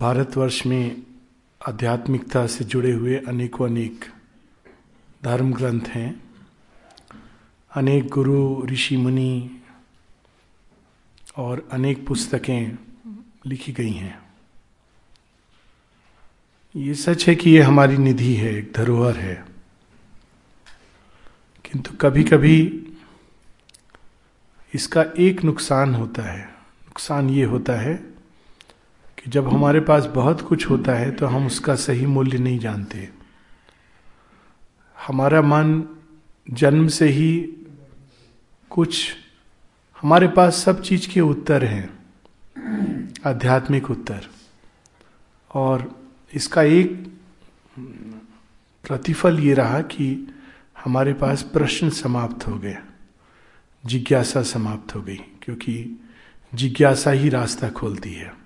भारतवर्ष में आध्यात्मिकता से जुड़े हुए अनेकों अनेक धर्म ग्रंथ हैं। अनेक गुरु, ऋषि, मुनि और अनेक पुस्तकें लिखी गई हैं। ये सच है कि ये हमारी निधि है, एक धरोहर है। किंतु कभी कभी इसका एक नुकसान होता है। नुकसान ये होता है कि जब हमारे पास बहुत कुछ होता है तो हम उसका सही मूल्य नहीं जानते। हमारा मन जन्म से ही कुछ, हमारे पास सब चीज़ के उत्तर हैं, आध्यात्मिक उत्तर। और इसका एक प्रतिफल ये रहा कि हमारे पास प्रश्न समाप्त हो गए जिज्ञासा समाप्त हो गई, क्योंकि जिज्ञासा ही रास्ता खोलती है।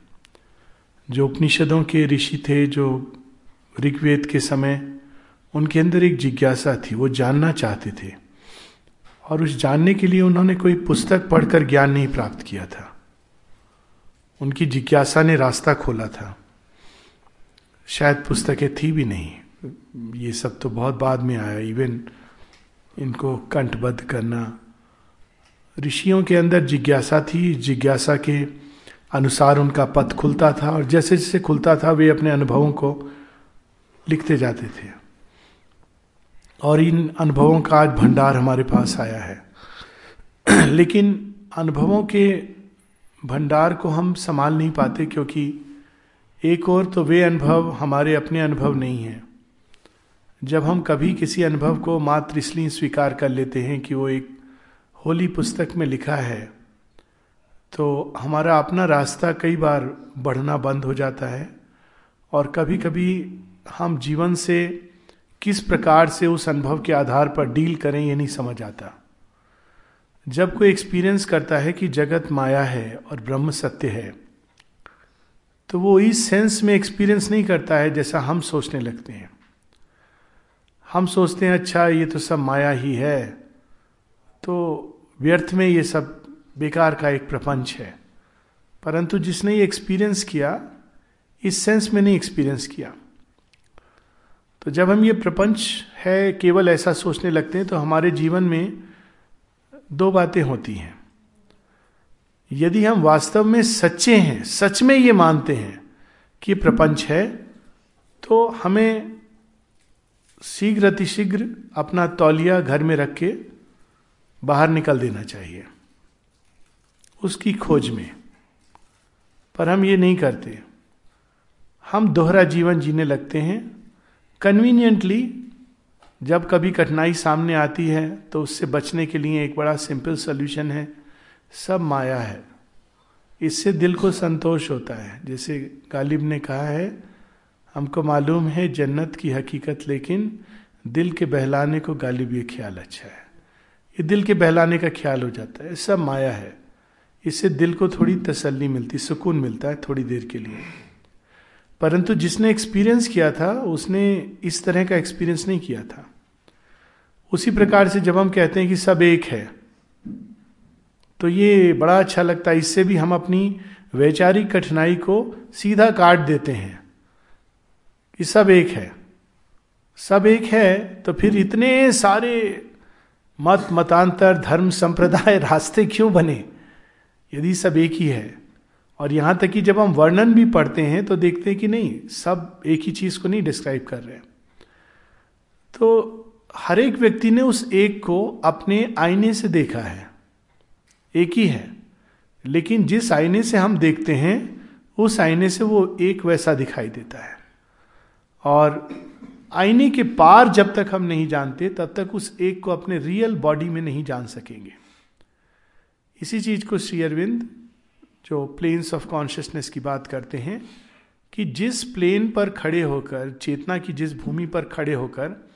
जो उपनिषदों के ऋषि थे, जो ऋग्वेद के समय, उनके अंदर एक जिज्ञासा थी, वो जानना चाहते थे। और उस जानने के लिए उन्होंने कोई पुस्तक पढ़कर ज्ञान नहीं प्राप्त किया था। उनकी जिज्ञासा ने रास्ता खोला था। शायद पुस्तकें थी भी नहीं। ये सब तो बहुत बाद में आया। इवन इनको कंठबद्ध करना। ऋषियों के अंदर जिज्ञासा थी। जिज्ञासा के अनुसार उनका पथ खुलता था और जैसे जैसे खुलता था, वे अपने अनुभवों को लिखते जाते थे। और इन अनुभवों का आज भंडार हमारे पास आया है। लेकिन अनुभवों के भंडार को हम संभाल नहीं पाते क्योंकि एक और तो वे अनुभव हमारे अपने अनुभव नहीं हैं। जब हम कभी किसी अनुभव को मात्र इसलिए स्वीकार कर लेते हैं कि वो एक होली पुस्तक में लिखा है तो हमारा अपना रास्ता कई बार बढ़ना बंद हो जाता है और कभी कभी हम जीवन से किस प्रकार से उस अनुभव के आधार पर डील करें ये नहीं समझ आता। जब कोई एक्सपीरियंस करता है कि जगत माया है और ब्रह्म सत्य है तो वो इस सेंस में एक्सपीरियंस नहीं करता है जैसा हम सोचने लगते हैं। हम सोचते हैं अच्छा ये तो सब माया ही है। तो व्यर्थ में ये सब बेकार का एक प्रपंच है। परंतु जिसने ये एक्सपीरियंस किया, इस सेंस में नहीं एक्सपीरियंस किया। तो जब हम ये प्रपंच है, केवल ऐसा सोचने लगते हैं तो हमारे जीवन में दो बातें होती हैं। यदि हम वास्तव में सच्चे हैं, सच में ये मानते हैं कि प्रपंच है तो हमें शीघ्र अतिशीघ्र अपना तौलिया घर में रख के बाहर निकल देना चाहिए। उसकी खोज में। पर हम ये नहीं करते। हम दोहरा जीवन जीने लगते हैं। कन्वीनियंटली जब कभी कठिनाई सामने आती है तो उससे बचने के लिए एक बड़ा सिंपल सोल्यूशन है। सब माया है। इससे दिल को संतोष होता है। जैसे गालिब ने कहा है, हमको मालूम है जन्नत की हकीकत, लेकिन दिल के बहलाने को गालिब ये ख्याल अच्छा है। ये दिल के बहलाने का ख्याल हो जाता है। सब माया है। इससे दिल को थोड़ी तसल्ली मिलती, सुकून मिलता है थोड़ी देर के लिए। परंतु जिसने एक्सपीरियंस किया था, उसने इस तरह का एक्सपीरियंस नहीं किया था। उसी प्रकार से जब हम कहते हैं कि सब एक है तो ये बड़ा अच्छा लगता है। इससे भी हम अपनी वैचारिक कठिनाई को सीधा काट देते हैं कि सब एक है। सब एक है तो फिर इतने सारे मत, मतांतर, धर्म, संप्रदाय, रास्ते क्यों बने? यदि सब एक ही है, और यहाँ तक कि जब हम वर्णन भी पढ़ते हैं तो देखते हैं कि नहीं, सब एक ही चीज़ को नहीं डिस्क्राइब कर रहे तो हर एक व्यक्ति ने उस एक को अपने आईने से देखा है, एक ही है। लेकिन जिस आईने से हम देखते हैं, उस आईने से वो एक वैसा दिखाई देता है। और आईने के पार जब तक हम नहीं जानते, तब तक उस एक को अपने रियल बॉडी में नहीं जान सकेंगे। इसी चीज़ को श्री अरविंद, जो प्लेन्स ऑफ़ कॉन्शियसनेस की बात करते हैं, कि जिस प्लेन पर खड़े होकर, चेतना की जिस भूमि पर खड़े होकर,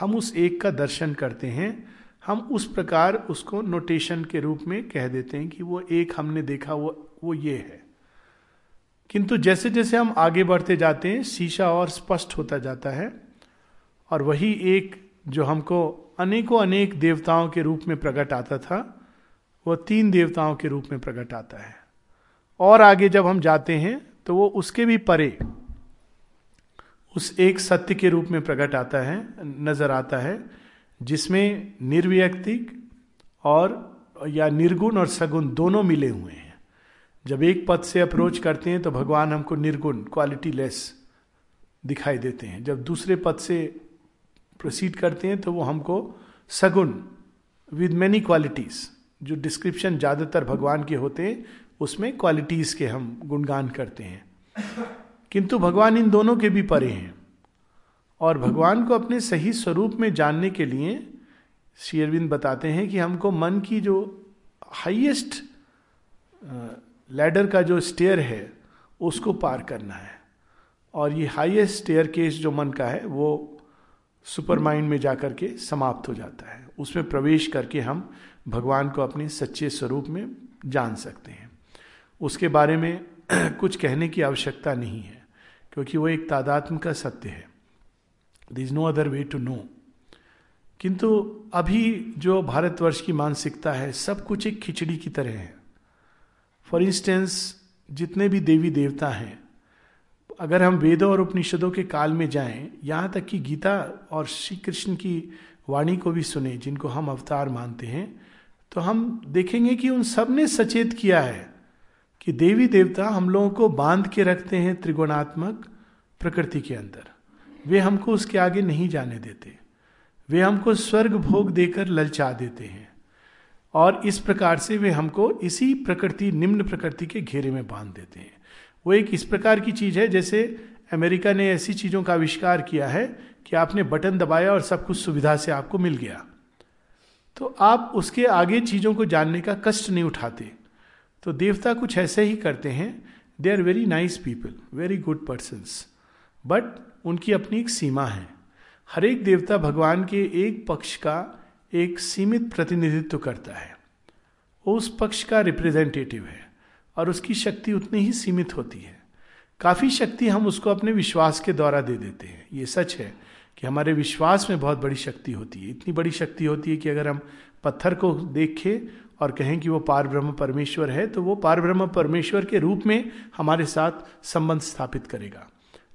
हम उस एक का दर्शन करते हैं, हम उस प्रकार उसको नोटेशन के रूप में कह देते हैं कि वो एक हमने देखा, वो वो ये है। किंतु जैसे जैसे हम आगे बढ़ते जाते हैं, शीशा और स्पष्ट होता जाता है, और वही एक जो हमको अनेकों अनेक देवताओं के रूप में प्रकट आता था वो तीन देवताओं के रूप में प्रकट आता है। और आगे जब हम जाते हैं तो वो उसके भी परे उस एक सत्य के रूप में प्रकट आता है, नज़र आता है, जिसमें निर्व्यक्तिक और, या निर्गुण और सगुण दोनों मिले हुए हैं। जब एक पद से अप्रोच करते हैं तो भगवान हमको निर्गुण क्वालिटी लेस दिखाई देते हैं। जब दूसरे पद से प्रोसीड करते हैं तो वो हमको सगुण विद मैनी क्वालिटीज जो डिस्क्रिप्शन ज़्यादातर भगवान के होते हैं, उसमें क्वालिटीज के हम गुणगान करते हैं। किंतु भगवान इन दोनों के भी परे हैं। और भगवान को अपने सही स्वरूप में जानने के लिए श्री बताते हैं कि हमको मन की जो हाईएस्ट लैडर का जो स्टेयर है, उसको पार करना है। और ये हाईएस्ट स्टेयर केस जो मन का है, वो सुपर माइंड में जाकर के समाप्त हो जाता है। उसमें प्रवेश करके हम भगवान को अपने सच्चे स्वरूप में जान सकते हैं। उसके बारे में कुछ कहने की आवश्यकता नहीं है, क्योंकि वो एक तादात्म का सत्य है। There is no other way to know किंतु अभी जो भारतवर्ष की मानसिकता है, सब कुछ एक खिचड़ी की तरह है। फॉर इंस्टेंस जितने भी देवी देवता हैं, अगर हम वेदों और उपनिषदों के काल में जाएँ, यहाँ तक कि गीता और श्री कृष्ण की वाणी को भी सुने, जिनको हम अवतार मानते हैं तो हम देखेंगे कि उन सबने सचेत किया है कि देवी देवता हम लोगों को बाँध के रखते हैं त्रिगुणात्मक प्रकृति के अंदर। वे हमको उसके आगे नहीं जाने देते। वे हमको स्वर्ग भोग देकर ललचा देते हैं। और इस प्रकार से वे हमको इसी प्रकृति, निम्न प्रकृति के घेरे में बाँध देते हैं। वो एक इस प्रकार की चीज़ है जैसे अमेरिका ने ऐसी चीज़ों का आविष्कार किया है कि आपने बटन दबाया और सब कुछ सुविधा से आपको मिल गया। तो आप उसके आगे चीज़ों को जानने का कष्ट नहीं उठाते। तो देवता कुछ ऐसे ही करते हैं। They are very nice people very good person but उनकी अपनी एक सीमा है। हर एक देवता भगवान के एक पक्ष का एक सीमित प्रतिनिधित्व करता है। उस पक्ष का रिप्रेजेंटेटिव है और उसकी शक्ति उतनी ही सीमित होती है। काफ़ी शक्ति हम उसको अपने विश्वास के द्वारा दे देते हैं। ये सच है। कि हमारे विश्वास में बहुत बड़ी शक्ति होती है। इतनी बड़ी शक्ति होती है कि अगर हम पत्थर को देखें और कहें कि वो पार ब्रह्म परमेश्वर है तो वो पार ब्रह्म परमेश्वर के रूप में हमारे साथ संबंध स्थापित करेगा।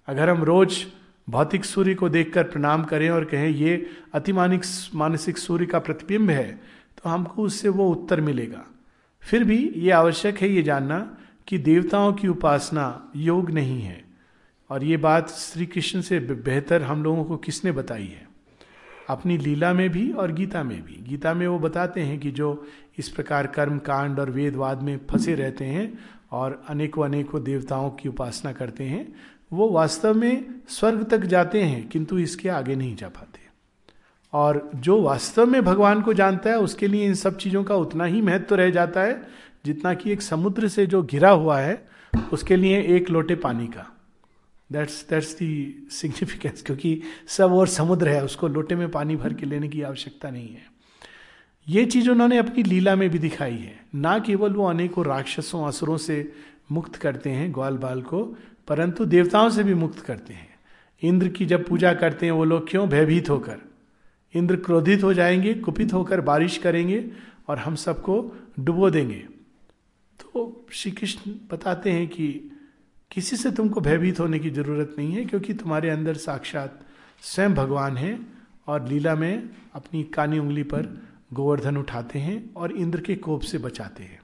अगर हम रोज भौतिक सूर्य को देखकर प्रणाम करें और कहें, ये अतिमानिक मानसिक सूर्य का प्रतिबिंब है तो हमको उससे वो उत्तर मिलेगा। फिर भी ये आवश्यक है ये जानना कि देवताओं की उपासना योग नहीं है। और ये बात श्री कृष्ण से बेहतर हम लोगों को किसने बताई है? अपनी लीला में भी और गीता में भी। गीता में वो बताते हैं कि जो इस प्रकार कर्म, कांड और वेदवाद में फंसे रहते हैं और अनेकों अनेकों देवताओं की उपासना करते हैं, वो वास्तव में स्वर्ग तक जाते हैं, किंतु इसके आगे नहीं जा पाते। और जो वास्तव में भगवान को जानता है, उसके लिए इन सब चीज़ों का उतना ही महत्व तो रह जाता है, जितना कि एक समुद्र से जो घिरा हुआ है, उसके लिए एक लोटे पानी का। दैट्स दैट्स दी सिग्निफिकेंस क्योंकि सब और समुद्र है, उसको लोटे में पानी भर के लेने की आवश्यकता नहीं है। ये चीज़ उन्होंने अपनी लीला में भी दिखाई है। ना केवल वो अनेकों राक्षसों, असुरों से मुक्त करते हैं, ग्वाल बाल को, परंतु देवताओं से भी मुक्त करते हैं। इंद्र की जब पूजा करते हैं, वो लोग क्यों भयभीत होकर? इंद्र क्रोधित हो जाएँगे, कुपित होकर बारिश करेंगे और हम सबको डुबो देंगे। तो श्री कृष्ण बताते हैं कि किसी से तुमको भयभीत होने की ज़रूरत नहीं है, क्योंकि तुम्हारे अंदर साक्षात स्वयं भगवान है और लीला में अपनी कानी उंगली पर गोवर्धन उठाते हैं और इंद्र के कोप से बचाते हैं।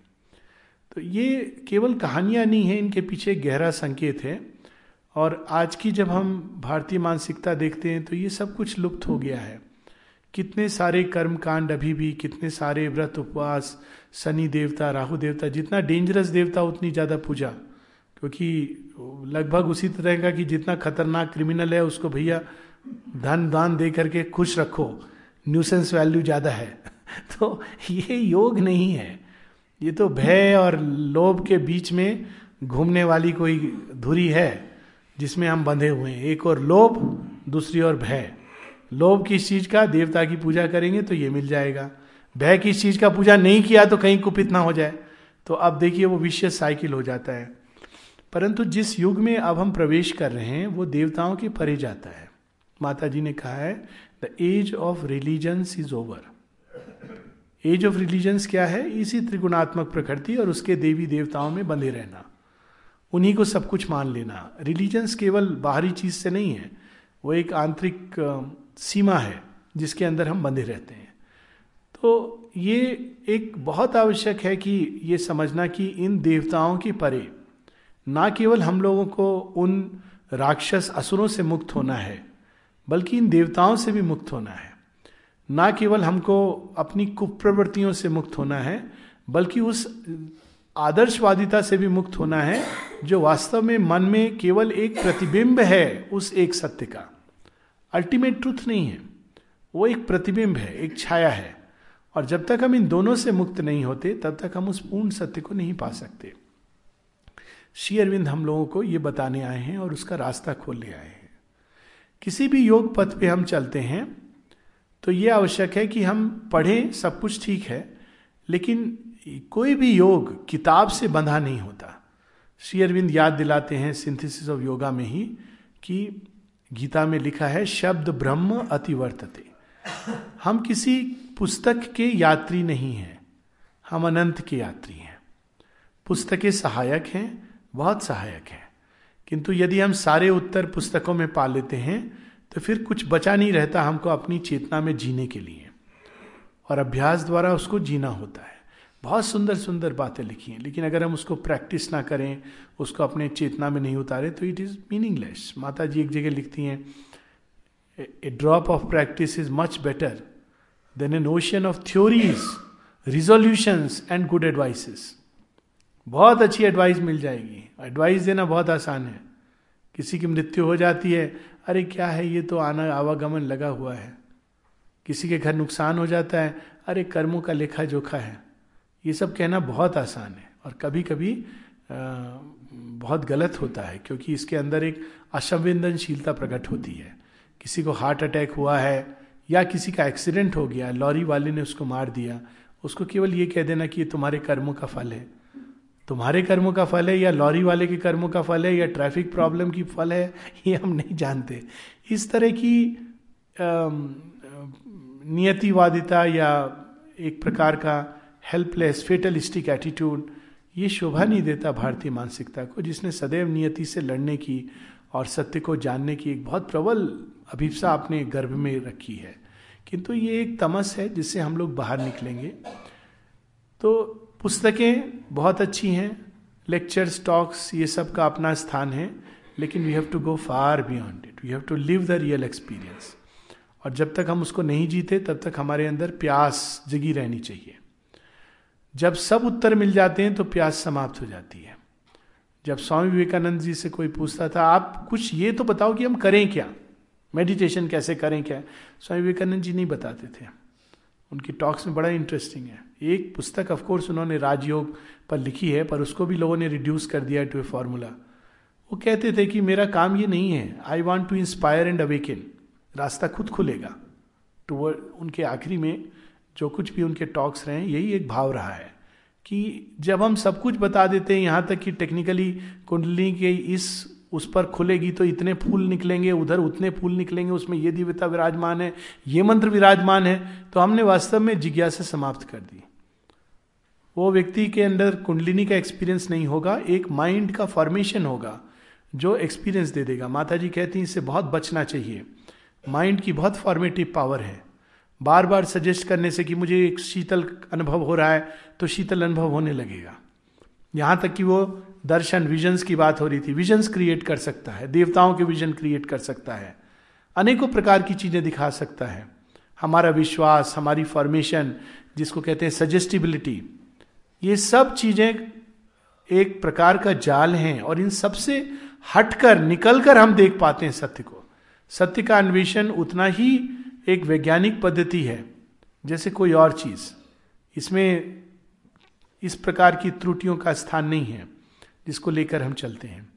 तो ये केवल कहानियाँ नहीं है, इनके पीछे गहरा संकेत है। और आज की जब हम भारतीय मानसिकता देखते हैं तो ये सब कुछ लुप्त हो गया है। कितने सारे कर्म कांड अभी भी, कितने सारे व्रत, उपवास, शनि देवता, राहु देवता, जितना डेंजरस देवता, उतनी ज़्यादा पूजा। क्योंकि लगभग उसी तरह का कि जितना खतरनाक क्रिमिनल है, उसको भैया धन दान दे करके खुश रखो। न्यूसेंस वैल्यू ज़्यादा है। तो ये योग नहीं है। ये तो भय और लोभ के बीच में घूमने वाली कोई धुरी है, जिसमें हम बंधे हुए हैं। एक और लोभ, दूसरी ओर भय। लोभ किस चीज़ का? देवता की पूजा करेंगे तो ये मिल जाएगा। भय किस चीज़ का? पूजा नहीं किया तो कहीं कुपित ना हो जाए। तो अब देखिए वो विशेष साइकिल हो जाता है। परंतु जिस युग में अब हम प्रवेश कर रहे हैं, वो देवताओं के परे जाता है। माता जी ने कहा है the age of religions is over age of religions क्या है? इसी त्रिगुणात्मक प्रकृति और उसके देवी देवताओं में बंधे रहना। उन्हीं को सब कुछ मान लेना। रिलीजन्स केवल बाहरी चीज़ से नहीं है, वो एक आंतरिक सीमा है जिसके अंदर हम बंधे रहते हैं। तो ये एक बहुत आवश्यक है कि ये समझना कि इन देवताओं की परे ना केवल हम लोगों को उन राक्षस असुरों से मुक्त होना है, बल्कि इन देवताओं से भी मुक्त होना है। ना केवल हमको अपनी कुप्रवृत्तियों से मुक्त होना है, बल्कि उस आदर्शवादिता से भी मुक्त होना है, जो वास्तव में मन में केवल एक प्रतिबिंब है उस एक सत्य का। अल्टीमेट ट्रूथ नहीं है। वो एक प्रतिबिंब है, एक छाया है। और जब तक हम इन दोनों से मुक्त नहीं होते, तब तक हम उस पूर्ण सत्य को नहीं पा सकते। श्री अरविंद हम लोगों को ये बताने आए हैं और उसका रास्ता खोलने आए हैं। किसी भी योग पथ पे हम चलते हैं तो ये आवश्यक है कि हम पढ़ें, सब कुछ ठीक है, लेकिन कोई भी योग किताब से बंधा नहीं होता। श्री अरविंद याद दिलाते हैं सिंथेसिस ऑफ़ योगा में ही कि गीता में लिखा है, शब्द ब्रह्म अतिवर्तते। हम किसी पुस्तक के यात्री नहीं हैं, हम अनंत के यात्री हैं। पुस्तकें सहायक हैं बहुत सहायक है। किंतु यदि हम सारे उत्तर पुस्तकों में पा लेते हैं तो फिर कुछ बचा नहीं रहता हमको अपनी चेतना में जीने के लिए। और अभ्यास द्वारा उसको जीना होता है। बहुत सुंदर सुंदर बातें लिखी हैं, लेकिन अगर हम उसको प्रैक्टिस ना करें, उसको अपने चेतना में नहीं उतारे तो इट इज़ मीनिंगलेस माता जी एक जगह लिखती हैं a drop of practice is much better than an ocean of theories resolutions and good advices बहुत अच्छी एडवाइस मिल जाएगी। एडवाइस देना बहुत आसान है। किसी की मृत्यु हो जाती है, अरे क्या है ये तो आना, आवागमन लगा हुआ है। किसी के घर नुकसान हो जाता है, अरे कर्मों का लेखा जोखा है। ये सब कहना बहुत आसान है और कभी कभी बहुत गलत होता है, क्योंकि इसके अंदर एक असंवेदनशीलता प्रकट होती है। किसी को हार्ट अटैक हुआ है या किसी का एक्सीडेंट हो गया लॉरी वाले ने उसको मार दिया, उसको केवल ये कह देना कि ये तुम्हारे कर्मों का फल है। तुम्हारे कर्मों का फल है या लॉरी वाले के कर्मों का फल है या ट्रैफ़िक प्रॉब्लम की फल है, ये हम नहीं जानते। इस तरह की नियतिवादिता या एक प्रकार का हेल्पलेस फेटलिस्टिक एटीट्यूड ये शोभा नहीं देता भारतीय मानसिकता को, जिसने सदैव नियति से लड़ने की और सत्य को जानने की एक बहुत प्रबल अभिप्सा अपने गर्भ में रखी है। किंतु ये एक तमस है जिससे हम लोग बाहर निकलेंगे। तो पुस्तकें बहुत अच्छी हैं लेक्चर्स टॉक्स ये सब का अपना स्थान है, लेकिन we have to go far beyond it we have to live the real experience और जब तक हम उसको नहीं जीते, तब तक हमारे अंदर प्यास जगी रहनी चाहिए। जब सब उत्तर मिल जाते हैं तो प्यास समाप्त हो जाती है। जब स्वामी विवेकानंद जी से कोई पूछता था, आप कुछ ये तो बताओ कि हम करें क्या? मेडिटेशन कैसे करें क्या? स्वामी विवेकानंद जी नहीं बताते थे। उनकी टॉक्स में बड़ा इंटरेस्टिंग है। एक पुस्तक ऑफकोर्स उन्होंने राजयोग पर लिखी है, पर उसको भी लोगों ने रिड्यूस कर दिया टू ए फॉर्मूला वो कहते थे कि मेरा काम ये नहीं है I want to inspire and awaken रास्ता खुद खुलेगा। टू उनके आखिरी में जो कुछ भी उनके टॉक्स रहे, यही एक भाव रहा है कि जब हम सब कुछ बता देते हैं, यहाँ तक कि टेक्निकली कुंडली के इस उस पर खुलेगी तो इतने फूल निकलेंगे, उधर उतने फूल निकलेंगे, उसमें ये दिव्यता विराजमान है, ये मंत्र विराजमान है। तो हमने वास्तव में जिज्ञासा समाप्त कर दी। वो व्यक्ति के अंदर कुंडलिनी का एक्सपीरियंस नहीं होगा, एक माइंड का फॉर्मेशन होगा, जो एक्सपीरियंस दे देगा। माता जी कहती हैं इससे बहुत बचना चाहिए। माइंड की बहुत फॉर्मेटिव पावर है। बार बार सजेस्ट करने से कि मुझे एक शीतल अनुभव हो रहा है तो शीतल अनुभव होने लगेगा। यहाँ तक कि वो दर्शन विजन्स की बात हो रही थी। विजन्स क्रिएट कर सकता है। देवताओं के विजन क्रिएट कर सकता है। अनेकों प्रकार की चीज़ें दिखा सकता है। हमारा विश्वास, हमारी फॉर्मेशन जिसको कहते हैं सजेस्टिबिलिटी ये सब चीज़ें एक प्रकार का जाल हैं और इन सबसे हटकर, निकलकर हम देख पाते हैं सत्य को। सत्य का अन्वेषण उतना ही एक वैज्ञानिक पद्धति है। जैसे कोई और चीज़। इसमें इस प्रकार की त्रुटियों का स्थान नहीं है। जिसको लेकर हम चलते हैं।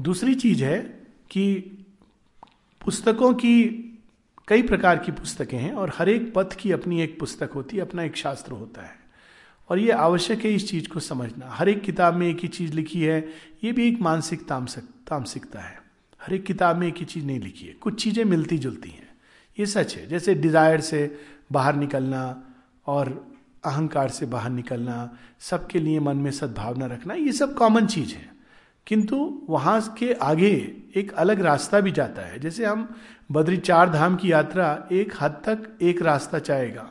दूसरी चीज़ है कि पुस्तकों की कई प्रकार की पुस्तकें हैं और हर एक पथ की अपनी एक पुस्तक होती है, अपना एक शास्त्र होता है। और ये आवश्यक है इस चीज़ को समझना। हर एक किताब में एक ही चीज़ लिखी है, ये भी एक मानसिक तामसिक, तामसिकता है। हर एक किताब में एक ही चीज़ नहीं लिखी है। कुछ चीज़ें मिलती जुलती हैं। ये सच है। जैसे डिज़ायर से बाहर निकलना और अहंकार से बाहर निकलना, सबके लिए मन में सद्भावना रखना, ये सब कॉमन चीज़ है। किंतु वहाँ के आगे एक अलग रास्ता भी जाता है। जैसे हम बद्री चार धाम की यात्रा एक हद तक एक रास्ता चाहेगा,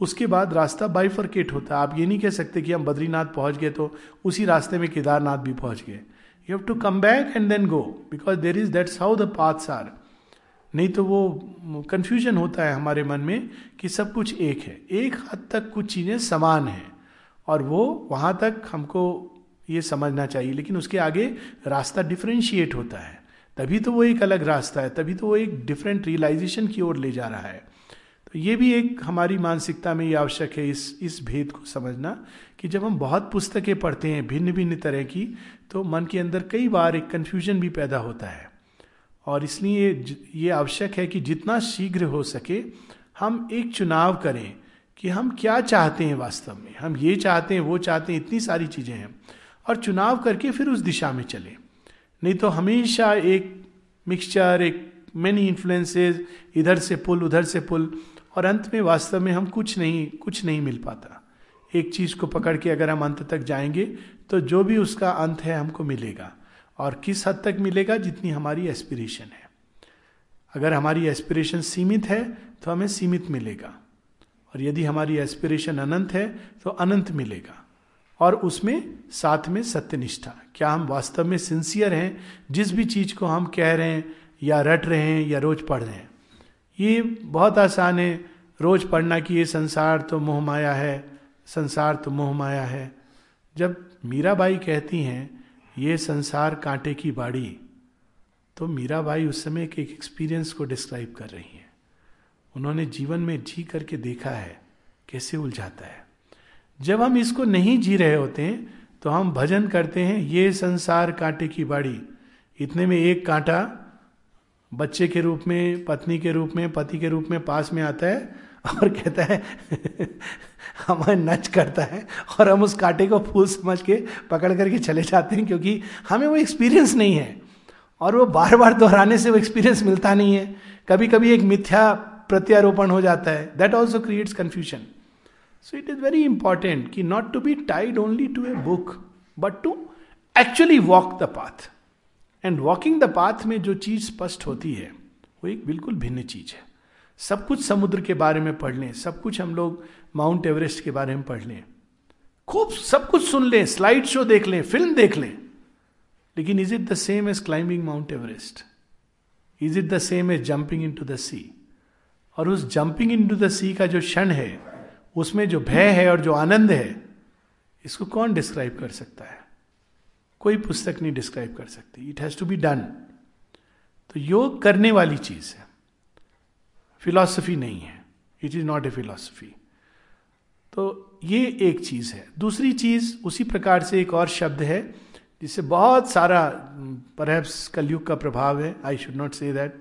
उसके बाद रास्ता बाइफर्केट होता है। आप ये नहीं कह सकते कि हम बद्रीनाथ पहुँच गए तो उसी रास्ते में केदारनाथ भी पहुँच गए। You have to come back and then go because there is that's how the paths are नहीं तो वो कन्फ्यूज़न होता है हमारे मन में कि सब कुछ एक है। एक हद तक कुछ चीज़ें समान हैं और वो वहाँ तक हमको ये समझना चाहिए, लेकिन उसके आगे रास्ता डिफ्रेंशिएट होता है। तभी तो वो एक अलग रास्ता है, तभी तो वो एक डिफरेंट रियलाइजेशन की ओर ले जा रहा है। तो ये भी एक हमारी मानसिकता में ये आवश्यक है इस इस भेद को समझना कि जब हम बहुत पुस्तकें पढ़ते हैं भिन्न भिन्न तरह की तो मन के अंदर कई बार एक कन्फ्यूज़न भी पैदा होता है। और इसलिए ये आवश्यक है कि जितना शीघ्र हो सके हम एक चुनाव करें कि हम क्या चाहते हैं वास्तव में। हम ये चाहते हैं, वो चाहते हैं, इतनी सारी चीज़ें हैं और चुनाव करके फिर उस दिशा में चले। नहीं तो हमेशा एक मिक्सचर एक मैनी इन्फ्लुएंसेस इधर से पुल उधर से पुल और अंत में वास्तव में हम कुछ नहीं कुछ नहीं मिल पाता। एक चीज़ को पकड़ के अगर हम अंत तक जाएँगे तो जो भी उसका अंत है हमको मिलेगा। और किस हद तक मिलेगा जितनी हमारी एस्पिरेशन है। अगर हमारी एस्पिरेशन सीमित है तो हमें सीमित मिलेगा। और यदि हमारी एस्पिरेशन अनंत है तो अनंत मिलेगा। और उसमें साथ में सत्यनिष्ठा। क्या हम वास्तव में सिंसियर हैं? जिस भी चीज़ को हम कह रहे हैं, या रट रहे हैं, या रोज पढ़ रहे हैं। ये बहुत आसान है। रोज पढ़ना कि ये संसार तो मोह माया है, संसार तो मोह माया है। जब मीराबाई कहती हैं ये संसार कांटे की बाड़ी। तो मीराबाई उस समय के एक एक्सपीरियंस को डिस्क्राइब कर रही हैं। उन्होंने जीवन में जी करके देखा है, कैसे उलझाता है। जब हम इसको नहीं जी रहे होते हैं तो हम भजन करते हैं, ये संसार कांटे की बाड़ी। इतने में एक कांटा बच्चे के रूप में, पत्नी के रूप में, पति के रूप में पास में आता है और कहता है हमें नच करता है और हम उस कांटे को फूल समझ के पकड़ करके चले जाते हैं क्योंकि हमें वो एक्सपीरियंस नहीं है। और वो बार बार दोहराने से वो एक्सपीरियंस मिलता नहीं है। कभी कभी एक मिथ्या प्रत्यारोपण हो जाता है। That also creates confusion so it is very important कि not to be tied only to a book but to actually walk the path and walking the path में जो चीज़ स्पष्ट होती है, वो एक बिल्कुल भिन्न चीज़ है। सब कुछ समुद्र के बारे में पढ़ लें, सब कुछ हम लोग माउंट एवरेस्ट के बारे में पढ़ लें। खूब सब कुछ सुन लें, स्लाइड शो देख लें, फ़िल्म देख लें। लेकिन is it the same as climbing Mount Everest is it the same as jumping into the sea और उस jumping in to the sea का जो क्षण है, उसमें जो भय है और जो आनंद है, इसको कौन डिस्क्राइब कर सकता है? कोई पुस्तक नहीं डिस्क्राइब कर सकती। It has to be done तो योग करने वाली चीज़ है। फिलॉसफी नहीं है। It is not a philosophy तो ये एक चीज़ है। दूसरी चीज़, उसी प्रकार से एक और शब्द है, जिससे बहुत सारा परहैप्स कलयुग का प्रभाव है। I should not say that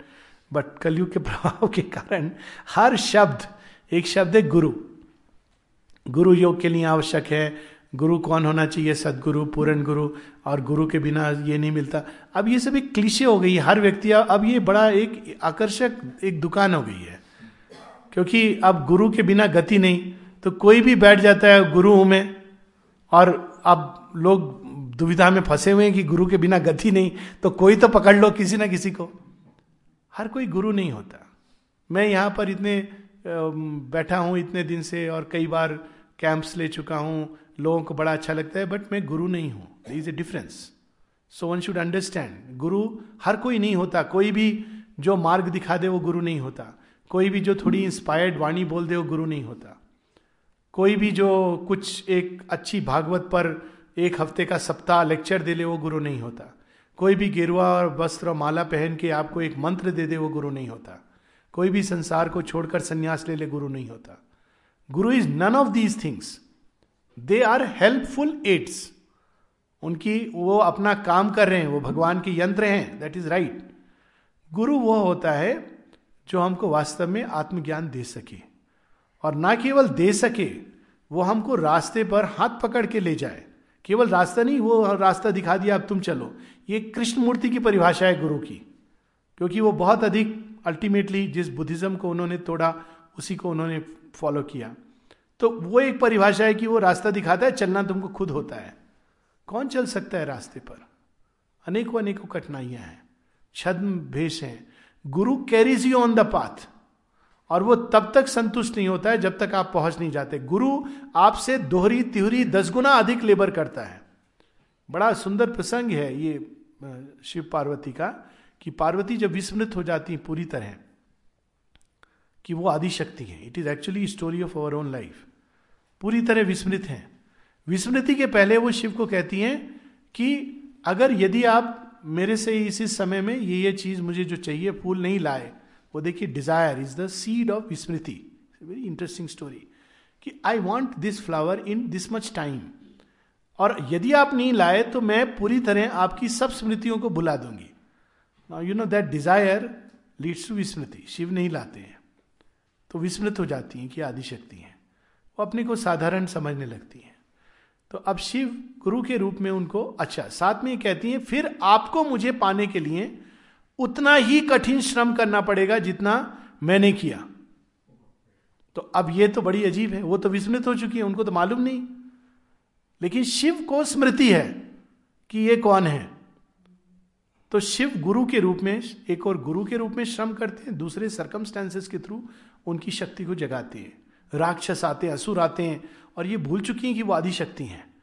but Kalyug के प्रभाव के कारण हर शब्द, एक शब्द है गुरु। गुरु योग के लिए आवश्यक है। गुरु कौन होना चाहिए? सदगुरु, पूर्ण गुरु, और गुरु के बिना ये नहीं मिलता। अब ये सब एक क्लिशे हो गई हर व्यक्ति, अब ये बड़ा एक आकर्षक एक दुकान हो गई है। क्योंकि अब गुरु के बिना गति नहीं तो कोई भी बैठ जाता है गुरु में, और अब लोग दुविधा में फंसे हुए हैं कि गुरु के बिना गति नहीं तो कोई तो पकड़ लो किसी ना किसी को। हर कोई गुरु नहीं होता। मैं यहाँ पर इतने बैठा हूँ इतने दिन से, और कई बार कैंप्स ले चुका हूँ, लोगों को बड़ा अच्छा लगता है बट मैं गुरु नहीं हूँ। Is a difference so one should understand गुरु हर कोई नहीं होता। कोई भी जो मार्ग दिखा दे, वो गुरु नहीं होता। कोई भी जो थोड़ी इंस्पायर्ड वाणी बोल दे, वो गुरु नहीं होता। कोई भी जो कुछ एक अच्छी भागवत पर एक हफ़्ते का सप्ताह लेक्चर दे ले, वो गुरु नहीं होता। कोई भी गेरुआ और वस्त्र और माला पहन के आपको एक मंत्र दे दे, वो गुरु नहीं होता। कोई भी संसार को छोड़कर संन्यास ले ले, गुरु नहीं होता। Guru is none of these things. They are helpful aids. उनकी वो अपना काम कर रहे हैं, वो भगवान के यंत्र हैं दैट इज़ राइट गुरु वो होता है जो हमको वास्तव में आत्मज्ञान दे सके। और ना केवल दे सके, वो हमको रास्ते पर हाथ पकड़ के ले जाए। केवल रास्ता नहीं, वो रास्ता दिखा दिया, अब तुम चलो। ये कृष्ण मूर्ति की परिभाषा है गुरु की, क्योंकि वो बहुत अधिक अल्टीमेटली जिस बुद्धिज्म को उन्होंने तोड़ा, उसी को उन्होंने फॉलो किया। तो वो एक परिभाषा है कि वो रास्ता दिखाता है, चलना तुमको खुद होता है। कौन चल सकता है रास्ते पर? अनेकों अनेकों कठिनाइयाँ हैं, छद्म भेष हैं। Guru carries you on the path और वो तब तक संतुष्ट नहीं होता है जब तक आप पहुँच नहीं जाते। गुरु आपसे दोहरी, तिहरी, दस गुना अधिक लेबर करता है। बड़ा सुंदर प्रसंग है ये शिव पार्वती का, कि पार्वती जब विस्मृत हो जाती है पूरी तरह कि वो आदि शक्ति है। It is actually story of our own life पूरी तरह विस्मृत हैं। विस्मृति के पहले वो शिव को कहती हैं कि अगर यदि आप मेरे से इसी समय में ये ये चीज़ मुझे जो चाहिए, फूल नहीं लाए, वो देखिए desire is the seed of विस्मृति। वेरी इंटरेस्टिंग स्टोरी कि I want this flower in this much time और यदि आप नहीं लाए तो मैं पूरी तरह आपकी सब स्मृतियों को बुला दूँगी। You know that desire leads to विस्मृति। शिव नहीं लाते हैं। तो विस्मृत हो जाती हैं कि आदिशक्ति हैं। वो अपने को साधारण समझने लगती हैं। तो अब शिव गुरु के रूप में उनको अच्छा साथ में कहती हैं, फिर आपको मुझे पाने के लिए उतना ही कठिन श्रम करना पड़ेगा जितना मैंने किया। तो अब ये तो बड़ी अजीब है, वो तो विस्मृत हो चुकी है, उनको तो मालूम नहीं। लेकिन शिव को स्मृति है कि ये कौन है। तो शिव गुरु के रूप में, एक और गुरु के रूप में श्रम करते हैं, दूसरे सरकमस्टेंसेस के थ्रू उनकी शक्ति को जगाती है। राक्षस आते हैं असुर आते हैं और ये भूल चुकी हैं कि वो आदि शक्ति हैं।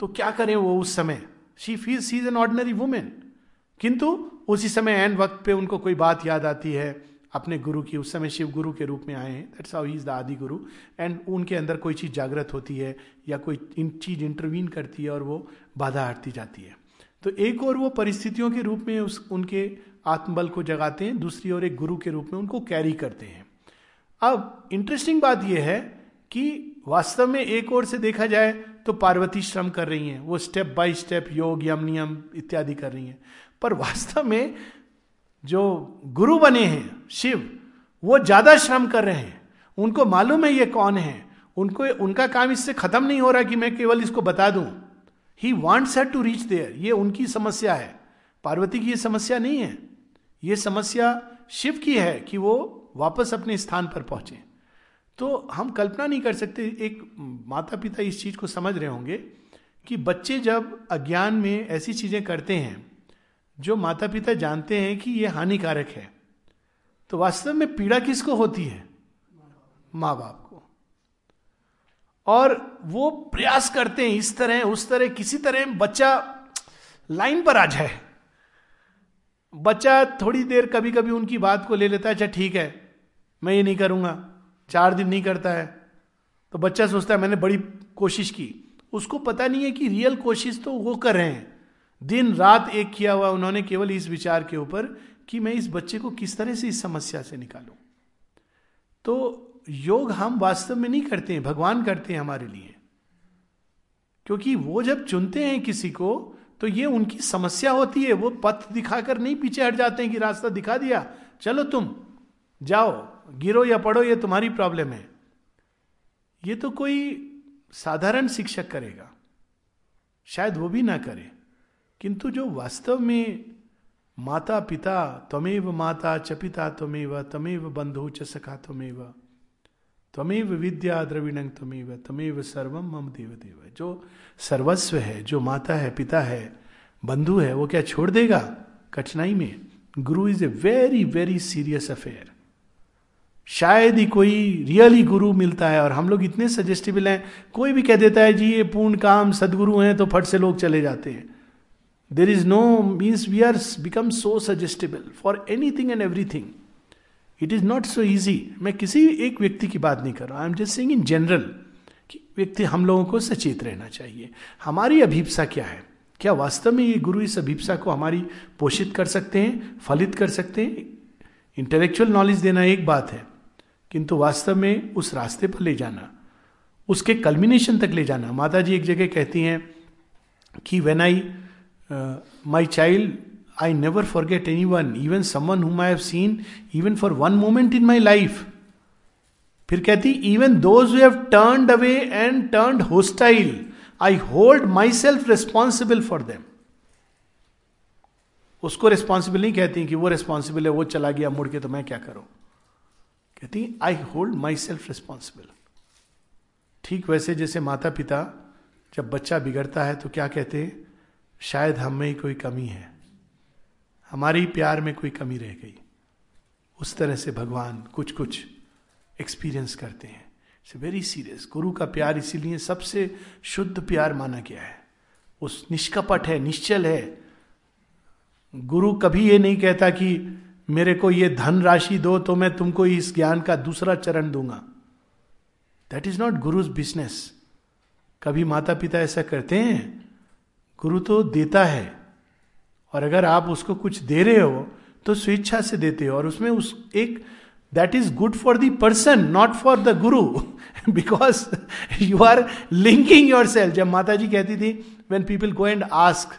तो क्या करें वो उस समय? She feel she is an ordinary women किंतु उसी समय एंड वक्त पे उनको कोई बात याद आती है। अपने गुरु की, उस समय शिव गुरु के रूप में आए हैं। दैट्स हाउ इज़ द आदि गुरु। एंड उनके अंदर कोई चीज़ जागृत होती है या कोई इन चीज़ इंटरवीन करती है और वो बाधा हटती जाती है। तो एक और वो परिस्थितियों के रूप में उस, उनके आत्मबल को जगाते हैं। दूसरी ओर एक गुरु के रूप में उनको कैरी करते हैं। अब इंटरेस्टिंग बात यह है कि वास्तव में एक ओर से देखा जाए तो पार्वती श्रम कर रही हैं, वो स्टेप बाय स्टेप योग, यम, नियम इत्यादि कर रही हैं। पर वास्तव में जो गुरु बने हैं, शिव, वो ज़्यादा श्रम कर रहे हैं। उनको मालूम है ये कौन है? उनको, उनका काम इससे खत्म नहीं हो रहा कि मैं केवल इसको बता दूँ। He wants her to reach there ये उनकी समस्या है। पार्वती की ये समस्या नहीं है। ये समस्या शिव की है कि वो वापस अपने स्थान पर पहुँचे। तो हम कल्पना नहीं कर सकते, एक माता पिता इस चीज़ को समझ रहे होंगे कि बच्चे जब अज्ञान में ऐसी चीज़ें करते हैं, जो माता पिता जानते हैं कि यह हानिकारक है तो वास्तव में पीड़ा किसको होती है? माँ बाप को। और वो प्रयास करते हैं इस तरह, उस तरह, किसी तरह बच्चा लाइन पर आ जाए। बच्चा थोड़ी देर कभी कभी उनकी बात को ले लेता है अच्छा ठीक है मैं ये नहीं करूँगा। चार दिन नहीं करता है। तो बच्चा सोचता है, मैंने बड़ी कोशिश की। उसको पता नहीं है कि रियल कोशिश तो वो कर रहे हैं। दिन रात एक किया हुआ उन्होंने केवल इस विचार के ऊपर कि मैं इस बच्चे को किस तरह से इस समस्या से निकालूं। तो योग हम वास्तव में नहीं करते हैं, भगवान करते हैं हमारे लिए। क्योंकि वो जब चुनते हैं किसी को तो ये उनकी समस्या होती है। वो पथ दिखाकर नहीं पीछे हट जाते हैं कि रास्ता दिखा दिया। चलो तुम, जाओ। गिरो या पढ़ो ये तुम्हारी प्रॉब्लम है। ये तो कोई साधारण शिक्षक करेगा। शायद वो भी ना करे। किंतु जो वास्तव में माता पिता तमेव माता च पिता तमेव तमेव बंधु च सखा तमेव तमेव विद्या द्रविणंग तमेव तमेव सर्वम मम देव देव जो सर्वस्व है, जो माता है, पिता है, बंधु है, वो क्या छोड़ देगा? कठिनाई में। Guru is a very very serious affair शायद ही कोई रियली गुरु मिलता है और हम लोग इतने सजेस्टेबल हैं, कोई भी कह देता है, जी, ये पूर्ण काम सदगुरु हैं तो फट से लोग चले जाते हैं. There is no means we are become so suggestible for anything and everything it is not so easy मैं किसी एक व्यक्ति की बात नहीं कर रहा I am just saying in general कि व्यक्ति हम लोगों को सचेत रहना चाहिए। हमारी अभिप्सा क्या है? क्या वास्तव में ये गुरु इस अभिप्सा को हमारी पोषित कर सकते हैं, फलित कर सकते हैं? इंटेलेक्चुअल नॉलेज देना एक बात है। किंतु वास्तव में उस रास्ते पर ले जाना, उसके कल्मिनेशन तक ले जाना। माता जी एक जगह कहती हैं कि when I my child I never forget anyone even someone whom I have seen even for one moment in my life फिर कहती even those have turned away and turned hostile I hold myself responsible for them उसको responsible नहीं कहती कि वो responsible है, वो चला गया, मुड़ के तो मैं क्या करूँ? कहती I hold myself responsible ठीक वैसे जैसे माता पिता जब बच्चा बिगड़ता है तो क्या कहते हैं शायद हम में ही कोई कमी है। हमारे ही प्यार में कोई कमी रह गई। उस तरह से भगवान कुछ कुछ एक्सपीरियंस करते हैं। इट्स वेरी सीरियस गुरु का प्यार इसीलिए सबसे शुद्ध प्यार माना गया है। उस निष्कपट है, निश्चल है। गुरु कभी ये नहीं कहता कि मेरे को ये धन राशि दो तो मैं तुमको इस ज्ञान का दूसरा चरण दूँगा। That is not guru's business कभी माता पिता ऐसा करते हैं? गुरु तो देता है। और अगर आप उसको कुछ दे रहे हो तो स्वेच्छा से देते हो। और उसमें उस एक that is good for the person not for the guru because you are linking yourself जब माता जी कहती थी when people go and ask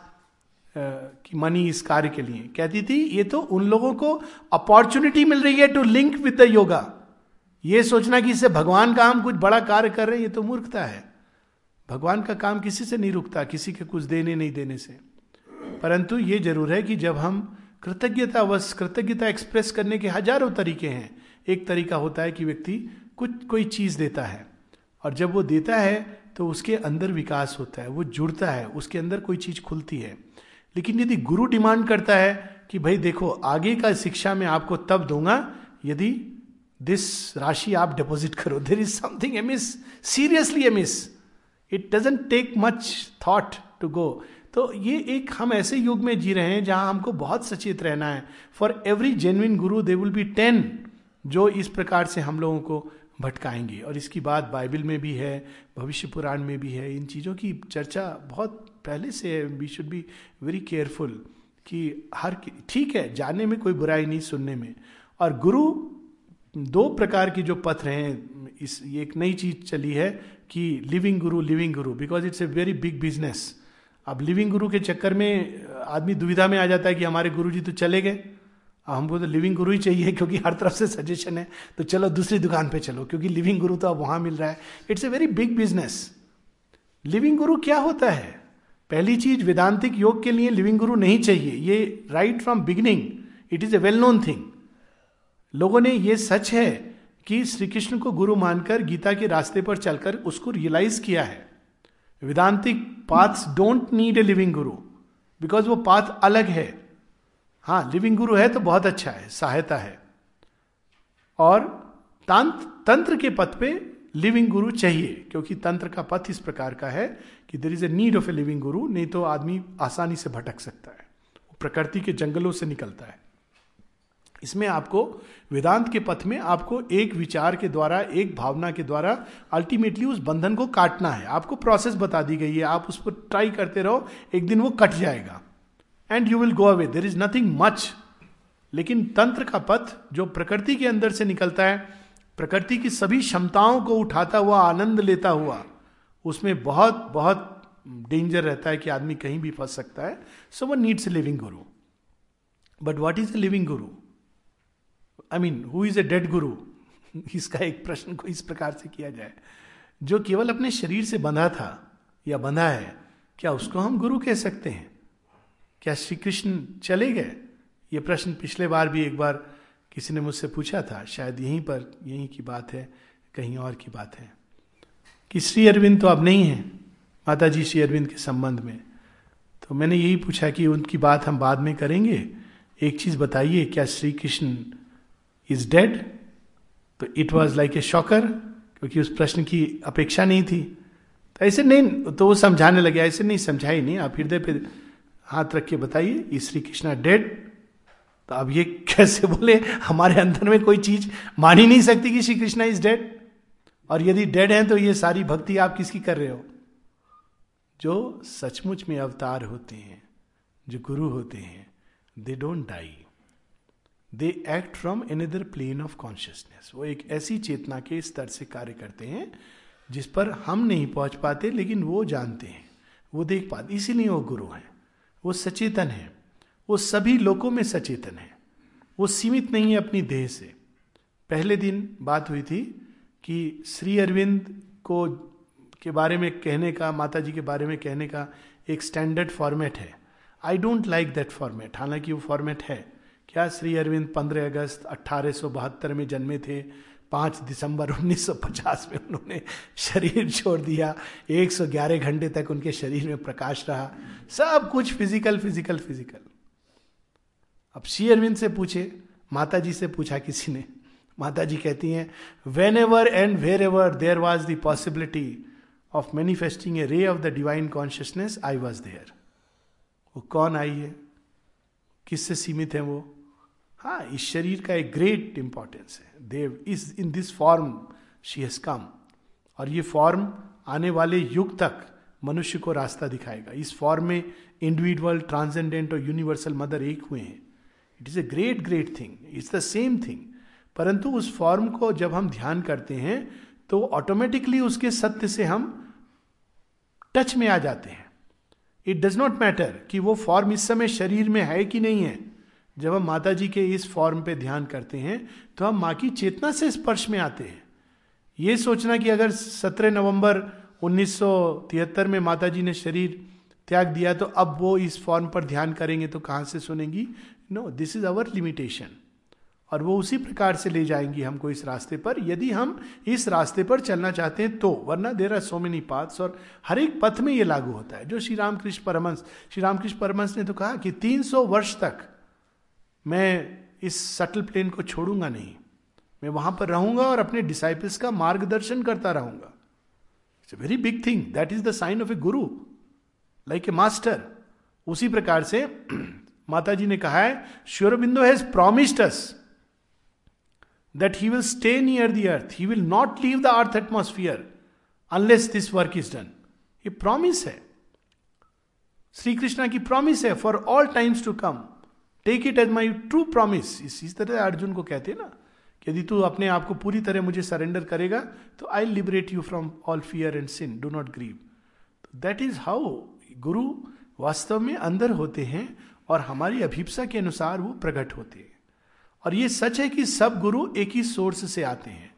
कि मनी इस कार्य के लिए। कहती थी, ये तो उन लोगों को अपॉर्चुनिटी मिल रही है to link with the yoga ये सोचना कि इससे भगवान का हम कुछ बड़ा कार्य कर रहे हैं, ये तो मूर्खता है। भगवान का काम किसी से नहीं रुकता, किसी के कुछ देने नहीं देने से। परंतु ये ज़रूर है कि जब हम कृतज्ञता वश कृतज्ञता एक्सप्रेस करने के हज़ारों तरीके हैं, एक तरीका होता है कि व्यक्ति कुछ, कोई चीज़ देता है। और जब वो देता है तो उसके अंदर विकास होता है, वो जुड़ता है, उसके अंदर कोई चीज़ खुलती है। लेकिन यदि गुरु डिमांड करता है कि भाई देखो, आगे का शिक्षा में आपको तब दूँगा यदि दिस राशि आप डिपॉजिट करो। There is something amiss seriously amiss it doesn't take much thought to go तो ये एक हम ऐसे युग में जी रहे हैं जहाँ हमको बहुत सचेत रहना है। For every genuine Guru they will be ten जो इस प्रकार से हम लोगों को भटकाएँगे। और इसकी बात बाइबल में भी है, भविष्य पुराण में भी है। इन चीज़ों की चर्चा बहुत पहले से we should be very careful कि हर ठीक है, जानने में कोई बुराई नहीं, सुनने में। और गुरु दो प्रकार की जो पथ रहे हैं, इस, ये एक नई चीज़ चली है कि living guru living guru because it's a very big business अब लिविंग गुरु के चक्कर में आदमी दुविधा में आ जाता है कि हमारे गुरु जी तो चले गए। हमको तो लिविंग गुरु ही चाहिए, क्योंकि हर तरफ़ से सजेशन है तो चलो दूसरी दुकान पे चलो, क्योंकि लिविंग गुरु तो अब वहाँ मिल रहा है। It's a very big business living guru क्या होता है? पहली चीज़ वेदांतिक योग के लिए लिविंग गुरु नहीं चाहिए। ये right from beginning it is a well known thing लोगों ने ये सच है कि श्री कृष्ण को गुरु मानकर गीता के रास्ते पर चलकर उसको रियलाइज़ किया है। Vedantic paths don't need a living guru because वो पाथ अलग है। हाँ लिविंग गुरु है तो बहुत अच्छा है, सहायता है। और तंत्र के पथ पे लिविंग गुरु चाहिए, क्योंकि तंत्र का पथ इस प्रकार का है कि there is a need of a living guru नहीं तो आदमी आसानी से भटक सकता है। वो प्रकृति के जंगलों से निकलता है। इसमें आपको वेदांत के पथ में आपको एक विचार के द्वारा, एक भावना के द्वारा अल्टीमेटली उस बंधन को काटना है। आपको प्रोसेस बता दी गई है। आप उस पर ट्राई करते रहो, एक दिन वो कट जाएगा। And you will go away there is nothing much लेकिन तंत्र का पथ जो प्रकृति के अंदर से निकलता है, प्रकृति की सभी क्षमताओं को उठाता हुआ, आनंद लेता हुआ उसमें बहुत बहुत डेंजर रहता है कि आदमी कहीं भी फंस सकता है। So one needs a living guru but what is a living guru I mean who is a dead guru इसका एक प्रश्न को इस प्रकार से किया जाए। जो केवल अपने शरीर से बंधा था या बंधा है, क्या उसको हम गुरु कह सकते हैं? क्या श्री कृष्ण चले गए? ये प्रश्न पिछले बार भी एक बार किसी ने मुझसे पूछा था। शायद यहीं पर, यहीं की बात है, कहीं और की बात है। कि श्री अरविंद तो अब नहीं है माता जी श्री अरविंद के संबंध में। तो मैंने यही पूछा कि उनकी बात हम बाद में करेंगे। एक चीज़ बताइए, क्या श्री कृष्ण इज़ डेड तो it was like a shocker क्योंकि उस प्रश्न की अपेक्षा नहीं थी। तो ऐसे नहीं तो वो समझाने लगे, ऐसे नहीं समझाई नहीं। आप हृदय पे हाथ रख के बताइए श्री कृष्णा डेड तो अब ये कैसे बोले? हमारे अंदर में कोई चीज़ मान ही नहीं सकती कि श्री कृष्णा इज़ डेड और यदि डेड है तो ये सारी भक्ति आप किसकी कर रहे हो? जो सचमुच में अवतार होते हैं, जो गुरु होते हैं they don't die they act from another plane of consciousness वो एक ऐसी चेतना के स्तर से कार्य करते हैं, जिस पर हम नहीं पहुँच पाते, लेकिन वो जानते हैं, वो देख पाते। इसीलिए वो गुरु हैं, वो सचेतन है, वो सभी लोगों में सचेतन है, वो सीमित नहीं है अपनी देह से। पहले दिन बात हुई थी कि श्री अरविंद को के बारे में कहने का माता जी के बारे में कहने का एक स्टैंडर्ड फॉर्मेट है। I don't like that format हालाँकि वो फॉर्मेट है। क्या श्री अरविंद 15 अगस्त अट्ठारह में जन्मे थे? 5 दिसंबर 1950 में उन्होंने शरीर छोड़ दिया। 111 घंटे तक उनके शरीर में प्रकाश रहा। सब कुछ फ़िज़िकल फ़िज़िकल फ़िज़िकल अब श्री अरविंद से पूछे माता जी से पूछा किसी ने? माता जी कहती हैं whenever and wherever there was the possibility of manifesting a ray of the divine consciousness I was there वो कौन आई है? किससे सीमित है वो? हाँ इस शरीर का एक ग्रेट इंपॉर्टेंस है। There is in this form she has come और ये फॉर्म आने वाले युग तक मनुष्य को रास्ता दिखाएगा। इस फॉर्म में इंडिविजुअल ट्रांसेंडेंट और यूनिवर्सल मदर एक हुए हैं। It is a great great thing it's the same thing परंतु उस फॉर्म को जब हम ध्यान करते हैं तो ऑटोमेटिकली उसके सत्य से हम टच में आ जाते हैं। इट डज नॉट मैटर कि वो फॉर्म इस समय शरीर में है कि नहीं है। जब हम माता जी के इस फॉर्म पे ध्यान करते हैं तो हम माँ की चेतना से स्पर्श में आते हैं। ये सोचना कि अगर 17 नवंबर 1973 में माता जी ने शरीर त्याग दिया तो अब वो इस फॉर्म पर ध्यान करेंगे तो कहाँ से सुनेंगी? No this is our limitation और वो उसी प्रकार से ले जाएँगी हमको इस रास्ते पर। यदि हम इस रास्ते पर चलना चाहते हैं तो वरना there are so many paths और हर एक पथ में ये लागू होता है। जो श्री रामकृष्ण परमंश श्री रामकृष्ण परमंश ने तो कहा कि 300 वर्ष तक मैं इस सटल प्लेन को छोड़ूँगा नहीं। मैं वहाँ पर रहूँगा और अपने डिसाइपल्स का मार्गदर्शन करता रहूँगा। It's a very big thing that is the sign of a guru like a master उसी प्रकार से माता जी ने कहा है Sri Aurobindo has promised us that he will stay near the earth he will not leave the earth atmosphere unless this work is done ये promise है श्री कृष्णा की प्रॉमिस है for all times to come take it as my true promise इस तरह अर्जुन को कहते हैं ना कि यदि तू अपने आप को पूरी तरह मुझे सरेंडर करेगा तो I liberate you from all fear and sin do not grieve that is how guru वास्तव में अंदर होते हैं और हमारी अभिप्सा के अनुसार वो प्रकट होते हैं और ये सच है कि सब गुरु एक ही सोर्स से आते हैं।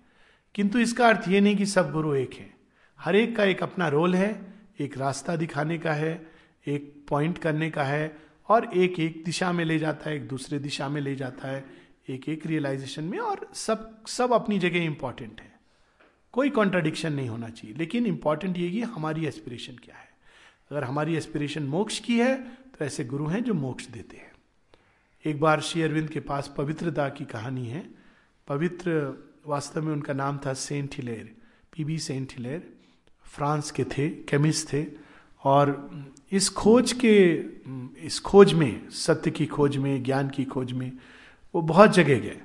किंतु इसका अर्थ ये नहीं कि सब गुरु एक हैं। हर एक का एक अपना रोल है, एक रास्ता दिखाने का है, एक पॉइंट करने का है और एक एक दिशा में ले जाता है, एक दूसरे दिशा में ले जाता है, एक एक रियलाइजेशन में और सब सब अपनी जगह इंपॉर्टेंट है। कोई कॉन्ट्राडिक्शन नहीं होना चाहिए, लेकिन इंपॉर्टेंट ये कि हमारी एस्पिरेशन क्या है। अगर हमारी एस्पिरेशन मोक्ष की है तो ऐसे गुरु हैं जो मोक्ष देते हैं। एक बार श्री अरविंद के पास पवित्रता की कहानी है। पवित्र वास्तव में उनका नाम था Saint Hilaire PB Saint Hilaire, France के थे, केमिस्ट थे। और इस खोज के, इस खोज में, सत्य की खोज में, ज्ञान की खोज में वो बहुत जगह गए।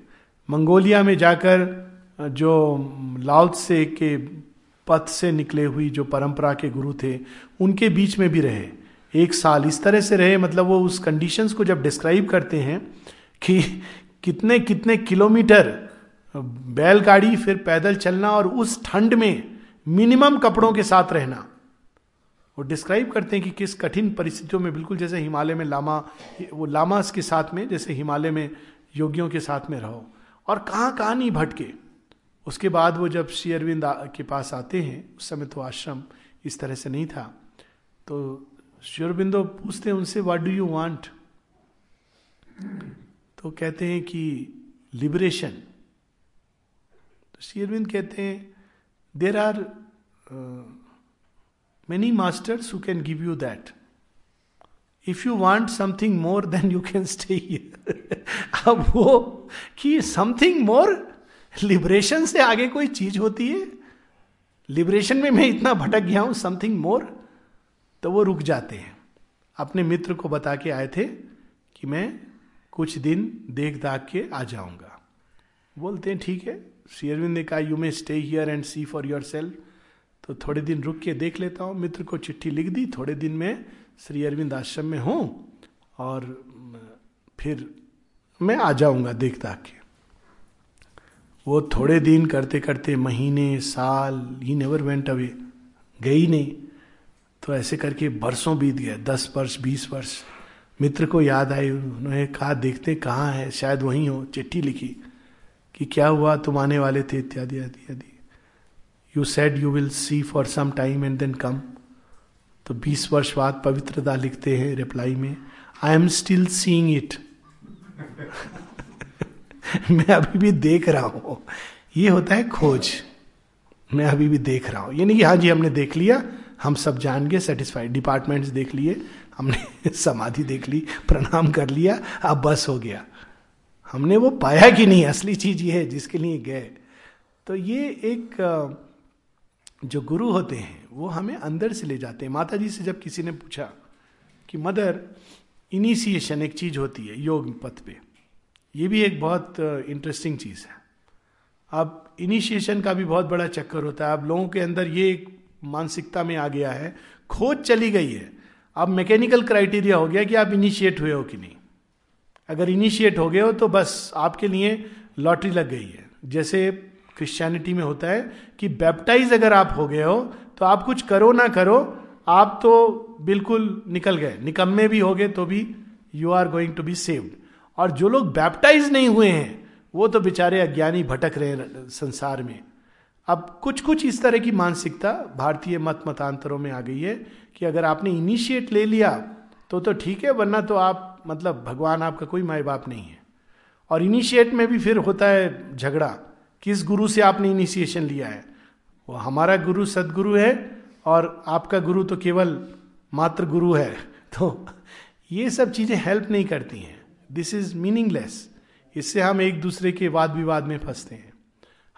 मंगोलिया में जाकर जो लाउत से के पथ से निकले हुई जो परंपरा के गुरु थे, उनके बीच में भी रहे। एक साल इस तरह से रहे मतलब वो उस कंडीशंस को जब डिस्क्राइब करते हैं कि कितने कितने किलोमीटर बैलगाड़ी, फिर पैदल चलना और उस ठंड में मिनिमम कपड़ों के साथ रहना। वो डिस्क्राइब करते हैं कि किस कठिन परिस्थितियों में, बिल्कुल जैसे हिमालय में लामा, वो लामास के साथ में, जैसे हिमालय में योगियों के साथ में रहो। और कहाँ कहाँ नहीं भटके। उसके बाद वो जब श्री अरविंद के पास आते हैं, उस समय तो आश्रम इस तरह से नहीं था। तो श्री अरविंदो पूछते हैं उनसे व्हाट डू यू वांट तो कहते हैं कि लिबरेशन तो श्री कहते हैं there are many masters who can give you that if you want something more then you can stay अब वो, कि समथिंग मोर लिबरेशन से आगे कोई चीज़ होती है? लिबरेशन में मैं इतना भटक गया हूँ समथिंग मोर तो वो रुक जाते हैं। अपने मित्र को बता के आए थे कि मैं कुछ दिन देख दाख के आ जाऊँगा। बोलते हैं, ठीक है शेयरविंद ने कहा you may stay here and see for yourself तो थोड़े दिन रुक के देख लेता हूँ। मित्र को चिट्ठी लिख दी, थोड़े दिन में श्री अरविंद आश्रम में हूँ और फिर मैं आ जाऊँगा देख दाख के। वो थोड़े दिन करते करते महीने, साल ही नेवर वेंट अवे गई नहीं। तो ऐसे करके बरसों बीत गए, दस वर्ष, बीस वर्ष। मित्र को याद आई उन्होंने कहा, देखते कहाँ है? शायद वहीं हो। चिट्ठी लिखी कि क्या हुआ? तुम आने वाले थे, इत्यादि इत्यादि you said you will see for some time and then come तो 20 वर्ष बाद पवित्रता लिखते हैं रिप्लाई में I am still seeing it मैं अभी भी देख रहा हूँ। ये होता है खोज। मैं अभी भी देख रहा हूँ। ये नहीं कि हाँ जी, हमने देख लिया हम सब जान गए सेटिस्फाइड डिपार्टमेंट्स देख लिए, हमने समाधि देख ली, प्रणाम कर लिया, अब बस हो गया। हमने वो पाया कि नहीं, असली चीज़ ये है, जिसके लिए गए। तो ये एक जो गुरु होते हैं, वो हमें अंदर से ले जाते हैं। माता जी से जब किसी ने पूछा कि, मदर इनिशिएशन एक चीज़ होती है, योग पथ पे। ये भी एक बहुत इंटरेस्टिंग चीज़ है। अब इनिशिएशन का भी बहुत बड़ा चक्कर होता है। अब लोगों के अंदर ये एक मानसिकता में आ गया है, खोज चली गई है। अब मैकेनिकल क्राइटेरिया हो गया कि आप इनिशिएट हुए हो कि नहीं। अगर इनिशिएट हो गए हो तो बस आपके लिए लॉटरी लग गई है। जैसे क्रिश्चियनिटी में होता है कि बैप्टाइज अगर आप हो गए हो तो आप कुछ करो ना करो, आप तो बिल्कुल निकल गए। निकम्मे भी हो गए तो भी you are going to be saved और जो लोग बैप्टाइज नहीं हुए हैं, वो तो बेचारे अज्ञानी भटक रहे हैं संसार में। अब कुछ कुछ इस तरह की मानसिकता भारतीय मत मतांतरों में आ गई है कि अगर आपने इनिशिएट ले लिया तो तो ठीक है, वरना तो आप मतलब भगवान आपका कोई माए बाप नहीं है। और इनिशिएट में भी फिर होता है झगड़ा, किस गुरु से आपने इनिशिएशन लिया है? वो हमारा गुरु सदगुरु है, और आपका गुरु तो केवल मात्र गुरु है। तो ये सब चीज़ें हेल्प नहीं करती हैं। दिस इज़ मीनिंगलेस इससे हम एक दूसरे के वाद विवाद में फंसते हैं।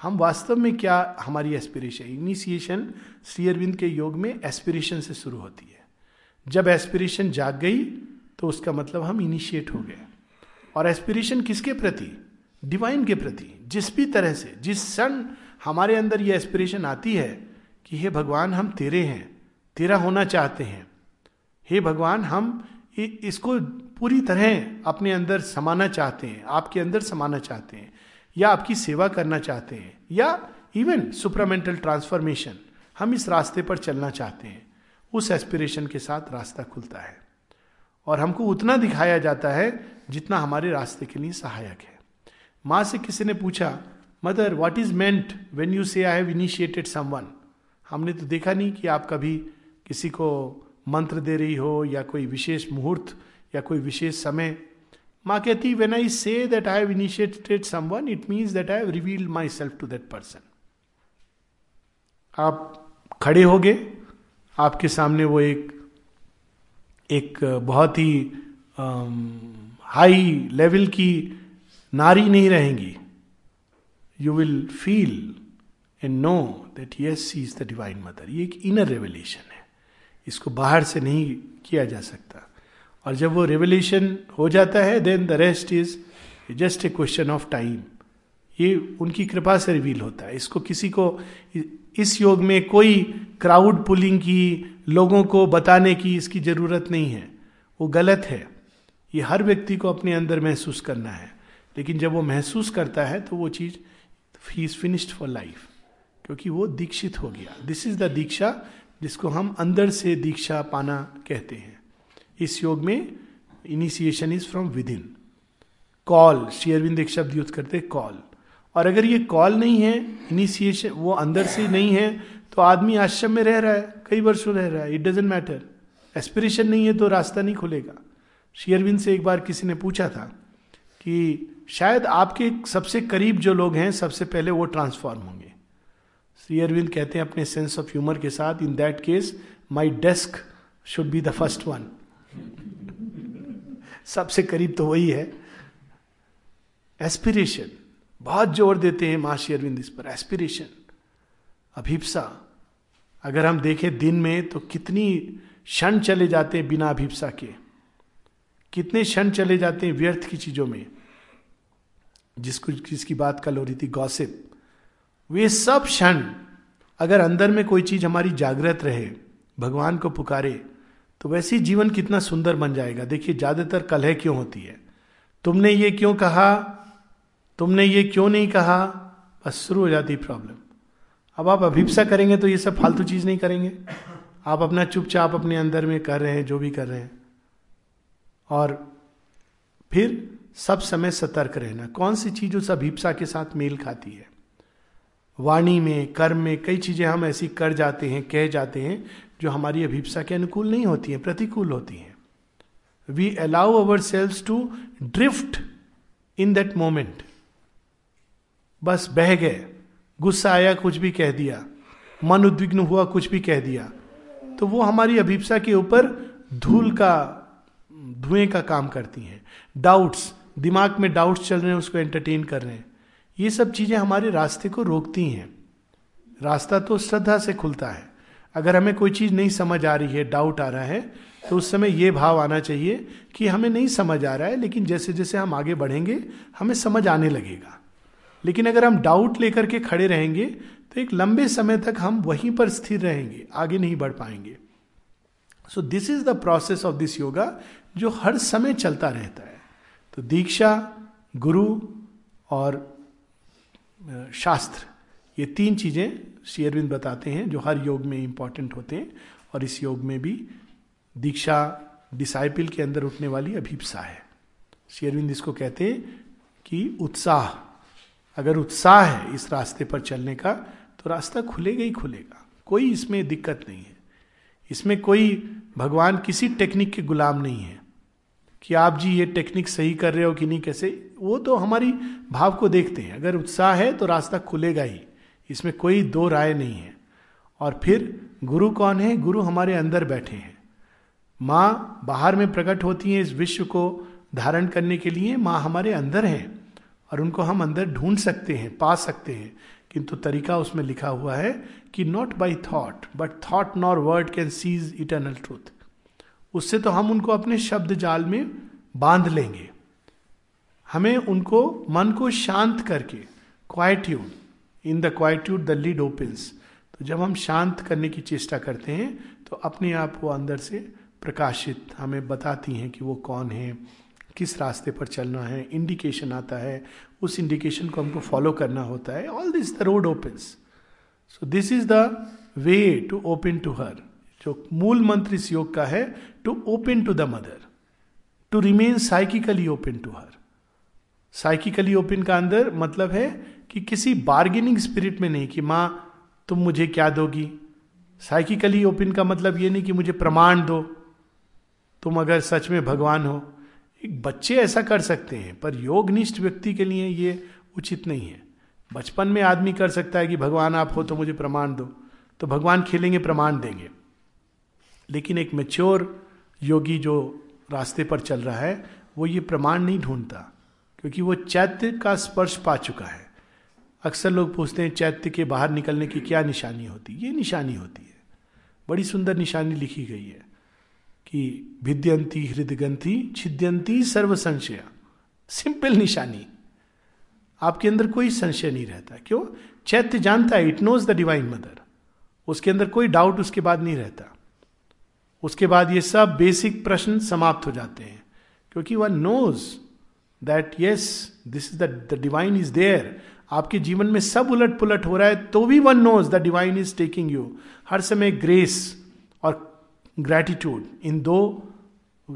हम वास्तव में क्या हमारी एस्पिरेशन इनिशिएशन श्री अरविंद के योग में एस्पिरेशन से शुरू होती है। जब एस्पिरेशन जाग गई तो उसका मतलब हम इनिशिएट हो गए। और एस्पिरेशन किसके प्रति? डिवाइन के प्रति। जिस भी तरह से, जिस क्षण हमारे अंदर ये एस्पिरेशन आती है कि हे भगवान, हम तेरे हैं, तेरा होना चाहते हैं। हे भगवान, हम इसको पूरी तरह अपने अंदर समाना चाहते हैं, आपके अंदर समाना चाहते हैं। या आपकी सेवा करना चाहते हैं, या इवन सुपरामेंटल ट्रांसफॉर्मेशन हम इस रास्ते पर चलना चाहते हैं, उस एस्पिरेशन के साथ रास्ता खुलता है। और हमको उतना दिखाया जाता है जितना हमारे रास्ते के लिए सहायक है। माँ से किसी ने पूछा, mother what is meant when you say I have initiated someone हमने तो देखा नहीं कि आप कभी किसी को मंत्र दे रही हो, या कोई विशेष मुहूर्त, या कोई विशेष समय माँ कहती when I say that I have initiated someone it means that I have revealed myself to that person आप खड़े हो गए, आपके सामने वो एक एक बहुत ही हाई लेवल की नारी नहीं रहेंगी। You will feel and know that yes is the divine mother ये एक इनर रेवलेशन है। इसको बाहर से नहीं किया जा सकता। और जब वो रेवलेशन हो जाता है then the rest is just a question of time ये उनकी कृपा से रिवील होता है। इसको किसी को, इस योग में कोई क्राउड पुलिंग की, लोगों को बताने की इसकी ज़रूरत नहीं है। वो गलत है। ये हर व्यक्ति को अपने अंदर महसूस करना है। लेकिन जब वो महसूस करता है तो वो चीज़ ही इज़ फिनिश्ड फॉर लाइफ क्योंकि वो दीक्षित हो गया। दिस इज़ द दीक्षा जिसको हम अंदर से दीक्षा पाना कहते हैं। इस योग में initiation is from within call Sri Aurobindo एक शब्द यूज़ करते कॉल और अगर ये कॉल नहीं है इनिशिएशन वो अंदर से नहीं है तो आदमी आश्रम में रह रहा है, कई वर्षों रह रहा है इट डजेंट मैटर एस्पिरेशन नहीं है तो रास्ता नहीं खुलेगा. शेयरविंद से एक बार किसी ने पूछा था कि शायद आपके सबसे करीब जो लोग हैं, सबसे पहले वो ट्रांसफॉर्म होंगे. श्री अरविंद कहते हैं अपने सेंस ऑफ़ ह्यूमर के साथ in that case my desk should be the first one सबसे करीब तो वही है। एस्पिरेशन बहुत ज़ोर देते हैं महर्षि अरविंद इस पर। एस्पिरेशन अभिप्सा। अगर हम देखें दिन में तो कितनी क्षण चले जाते हैं बिना अभिप्सा के। कितने क्षण चले जाते हैं व्यर्थ की चीज़ों में। जिसको, जिसकी बात कल हो रही थी गॉसिप वे सब क्षण अगर अंदर में कोई चीज़ हमारी जागृत रहे, भगवान को पुकारे तो वैसे ही जीवन कितना सुंदर बन जाएगा। देखिए, ज़्यादातर कलह क्यों होती है? तुमने ये क्यों कहा? तुमने ये क्यों नहीं कहा? बस शुरू हो जाती प्रॉब्लम अब आप अभिप्सा करेंगे तो ये सब फालतू चीज़ नहीं करेंगे। आप अपना चुपचाप अपने अंदर में कर रहे हैं, जो भी कर रहे हैं। और फिर सब समय सतर्क रहना। कौन सी चीज़ उस अभिप्सा के साथ मेल खाती है? वाणी में, कर्म में, कई चीज़ें हम ऐसी कर जाते हैं, कह जाते हैं जो हमारी अभिप्सा के अनुकूल नहीं होती हैं, प्रतिकूल होती हैं। We allow ourselves to drift in that moment बस बह गए, गुस्सा आया, कुछ भी कह दिया, मन उद्विग्न हुआ, कुछ भी कह दिया तो वो हमारी अभिप्सा के ऊपर धूल का, धुएँ का काम करती हैं। डाउट्स दिमाग में डाउट्स चल रहे हैं, उसको एंटरटेन कर रहे हैं। ये सब चीज़ें हमारे रास्ते को रोकती हैं। रास्ता तो श्रद्धा से खुलता है। अगर हमें कोई चीज़ नहीं समझ आ रही है डाउट आ रहा है तो उस समय ये भाव आना चाहिए कि हमें नहीं समझ आ रहा है, लेकिन जैसे जैसे हम आगे बढ़ेंगे, हमें समझ आने लगेगा। लेकिन अगर हम डाउट लेकर के खड़े रहेंगे तो एक लंबे समय तक हम वहीं पर स्थिर रहेंगे, आगे नहीं बढ़ पाएँगे। So this is the process of this yoga जो हर समय चलता रहता है। तो दीक्षा, गुरु और शास्त्र, ये तीन चीज़ें शेयरविंद बताते हैं, जो हर योग में इंपॉर्टेंट होते हैं, और इस योग में भी दीक्षा डिसाइपल के अंदर उठने वाली अभिप्सा है। शेयरविंद इसको कहते हैं कि उत्साह, अगर उत्साह है इस रास्ते पर चलने का तो रास्ता खुलेगा ही खुलेगा, कोई इसमें दिक्कत नहीं है। इसमें कोई भगवान किसी टेक्निक के गुलाम नहीं है, कि आप जी ये टेक्निक सही कर रहे हो कि नहीं, कैसे? वो तो हमारी भाव को देखते हैं, अगर उत्साह है तो रास्ता खुलेगा ही। इसमें कोई दो राय नहीं है। और फिर, गुरु कौन है? गुरु हमारे अंदर बैठे हैं। माँ बाहर में प्रकट होती है इस विश्व को धारण करने के लिए। माँ हमारे अंदर है और उनको हम अंदर ढूंढ सकते हैं, पा सकते हैं। किंतु तरीका उसमें लिखा हुआ है कि not by thought but thought nor word can seize eternal truth उससे तो हम उनको अपने शब्द जाल में बाँध लेंगे। हमें उनको, मन को शांत करके quietude in the quietude the lid opens तो जब हम शांत करने की चेष्टा करते हैं तो अपने आप वो अंदर से प्रकाशित हमें बताती हैं कि वो कौन है, किस रास्ते पर चलना है इंडिकेशन आता है, उस इंडिकेशन को हमको फॉलो करना होता है। All this the road opens so this is the way to open to her जो मूल मंत्र इस योग का है to open to the mother to remain psychically open to her psychically open का अंदर मतलब है कि किसी बार्गेनिंग स्पिरिट में नहीं कि माँ, तुम मुझे क्या दोगी? साइकिकली ओपन का मतलब ये नहीं कि मुझे प्रमाण दो। तुम अगर सच में भगवान हो। एक बच्चे ऐसा कर सकते हैं, पर योगनिष्ठ व्यक्ति के लिए ये उचित नहीं है। बचपन में आदमी कर सकता है कि भगवान आप हो तो मुझे प्रमाण दो। तो भगवान खेलेंगे, प्रमाण देंगे। लेकिन एक मेच्योर योगी जो रास्ते पर चल रहा है, वो ये प्रमाण नहीं ढूंढता, क्योंकि वो चैत्य का स्पर्श पा चुका है। अक्सर लोग पूछते हैं चैत्य के बाहर निकलने की क्या निशानी होती? ये निशानी होती है। बड़ी सुंदर निशानी लिखी गई है कि भिद्यंती हृदयंती छिद्यंती सर्व संशय सिंपल निशानी। आपके अंदर कोई संशय नहीं रहता। क्यों? चैत्य जानता है it knows the divine mother उसके अंदर कोई डाउट उसके बाद नहीं रहता। उसके बाद ये सब बेसिक प्रश्न समाप्त हो जाते हैं, क्योंकि वह knows that yes this is the divine is there आपके जीवन में सब उलट पुलट हो रहा है तो भी one knows the divine is taking you हर समय ग्रेस और ग्रैटिट्यूड इन दो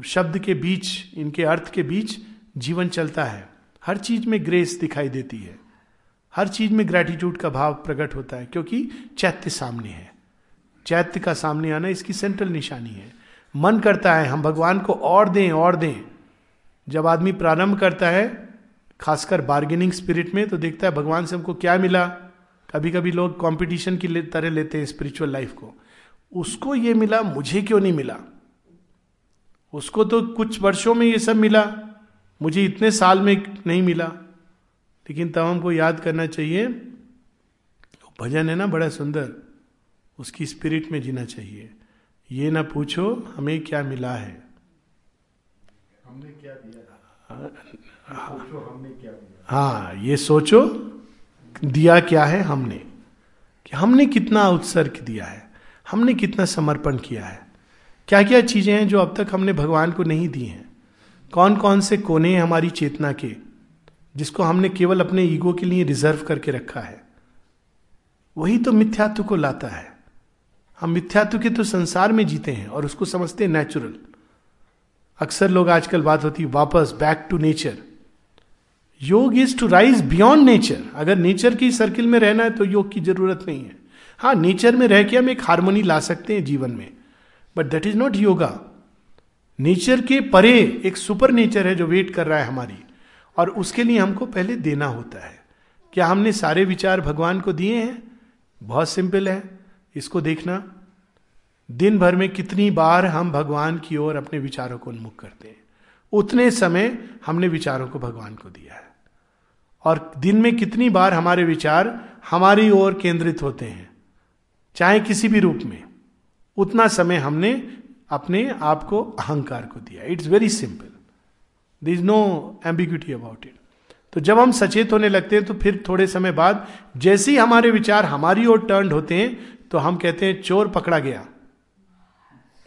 शब्द के बीच, इनके अर्थ के बीच जीवन चलता है। हर चीज़ में ग्रेस दिखाई देती है। हर चीज़ में ग्रैटिट्यूड का भाव प्रकट होता है, क्योंकि चैत्य सामने है। चैत्य का सामने आना इसकी सेंट्रल निशानी है। मन करता है, हम भगवान को और दें और दें। जब आदमी प्रारंभ करता है खासकर बार्गेनिंग स्पिरिट में तो देखता है भगवान से हमको क्या मिला? कभी कभी लोग कंपटीशन की तरह लेते हैं स्पिरिचुअल लाइफ को। उसको ये मिला मुझे क्यों नहीं मिला? उसको तो कुछ वर्षों में ये सब मिला। मुझे इतने साल में नहीं मिला। लेकिन तब हमको याद करना चाहिए भजन है ना बड़ा सुंदर। उसकी स्पिरिट में जीना चाहिए। ये ना पूछो हमें क्या मिला है? हमने क्या दिया हाँ ये सोचो, दिया क्या है हमने? कि हमने कितना उत्सर्ग दिया है? हमने कितना समर्पण किया है? क्या क्या चीज़ें हैं जो अब तक हमने भगवान को नहीं दी हैं? कौन कौन से कोने हैं हमारी चेतना के, जिसको हमने केवल अपने ईगो के लिए रिज़र्व करके रखा है? वही तो मिथ्यात्व को लाता है। हम मिथ्यात्व के तो संसार में जीते हैं और उसको समझते हैं नेचुरल अक्सर लोग आजकल बात होती, वापस back to nature yoga is to rise beyond nature अगर नेचर की सर्किल में रहना है तो योग की ज़रूरत नहीं है। हाँ नेचर में रह के हम एक हारमोनी ला सकते हैं जीवन में। But that is not yoga nature के परे एक सुपर नेचर है जो वेट कर रहा है हमारी। और उसके लिए हमको पहले देना होता है। क्या हमने सारे विचार भगवान को दिए हैं? बहुत सिंपल है। इसको देखना। दिन भर में कितनी बार हम भगवान की ओर अपने विचारों को उन्मुख करते हैं। उतने समय हमने विचारों को भगवान को दिया है। और दिन में कितनी बार हमारे विचार हमारी ओर केंद्रित होते हैं, चाहे किसी भी रूप में। उतना समय हमने अपने आप को अहंकार को दिया। It's very simple there is no ambiguity about it तो जब हम सचेत होने लगते हैं तो फिर थोड़े समय बाद जैसे ही हमारे विचार हमारी ओर टर्न होते हैं तो हम कहते हैं, चोर पकड़ा गया।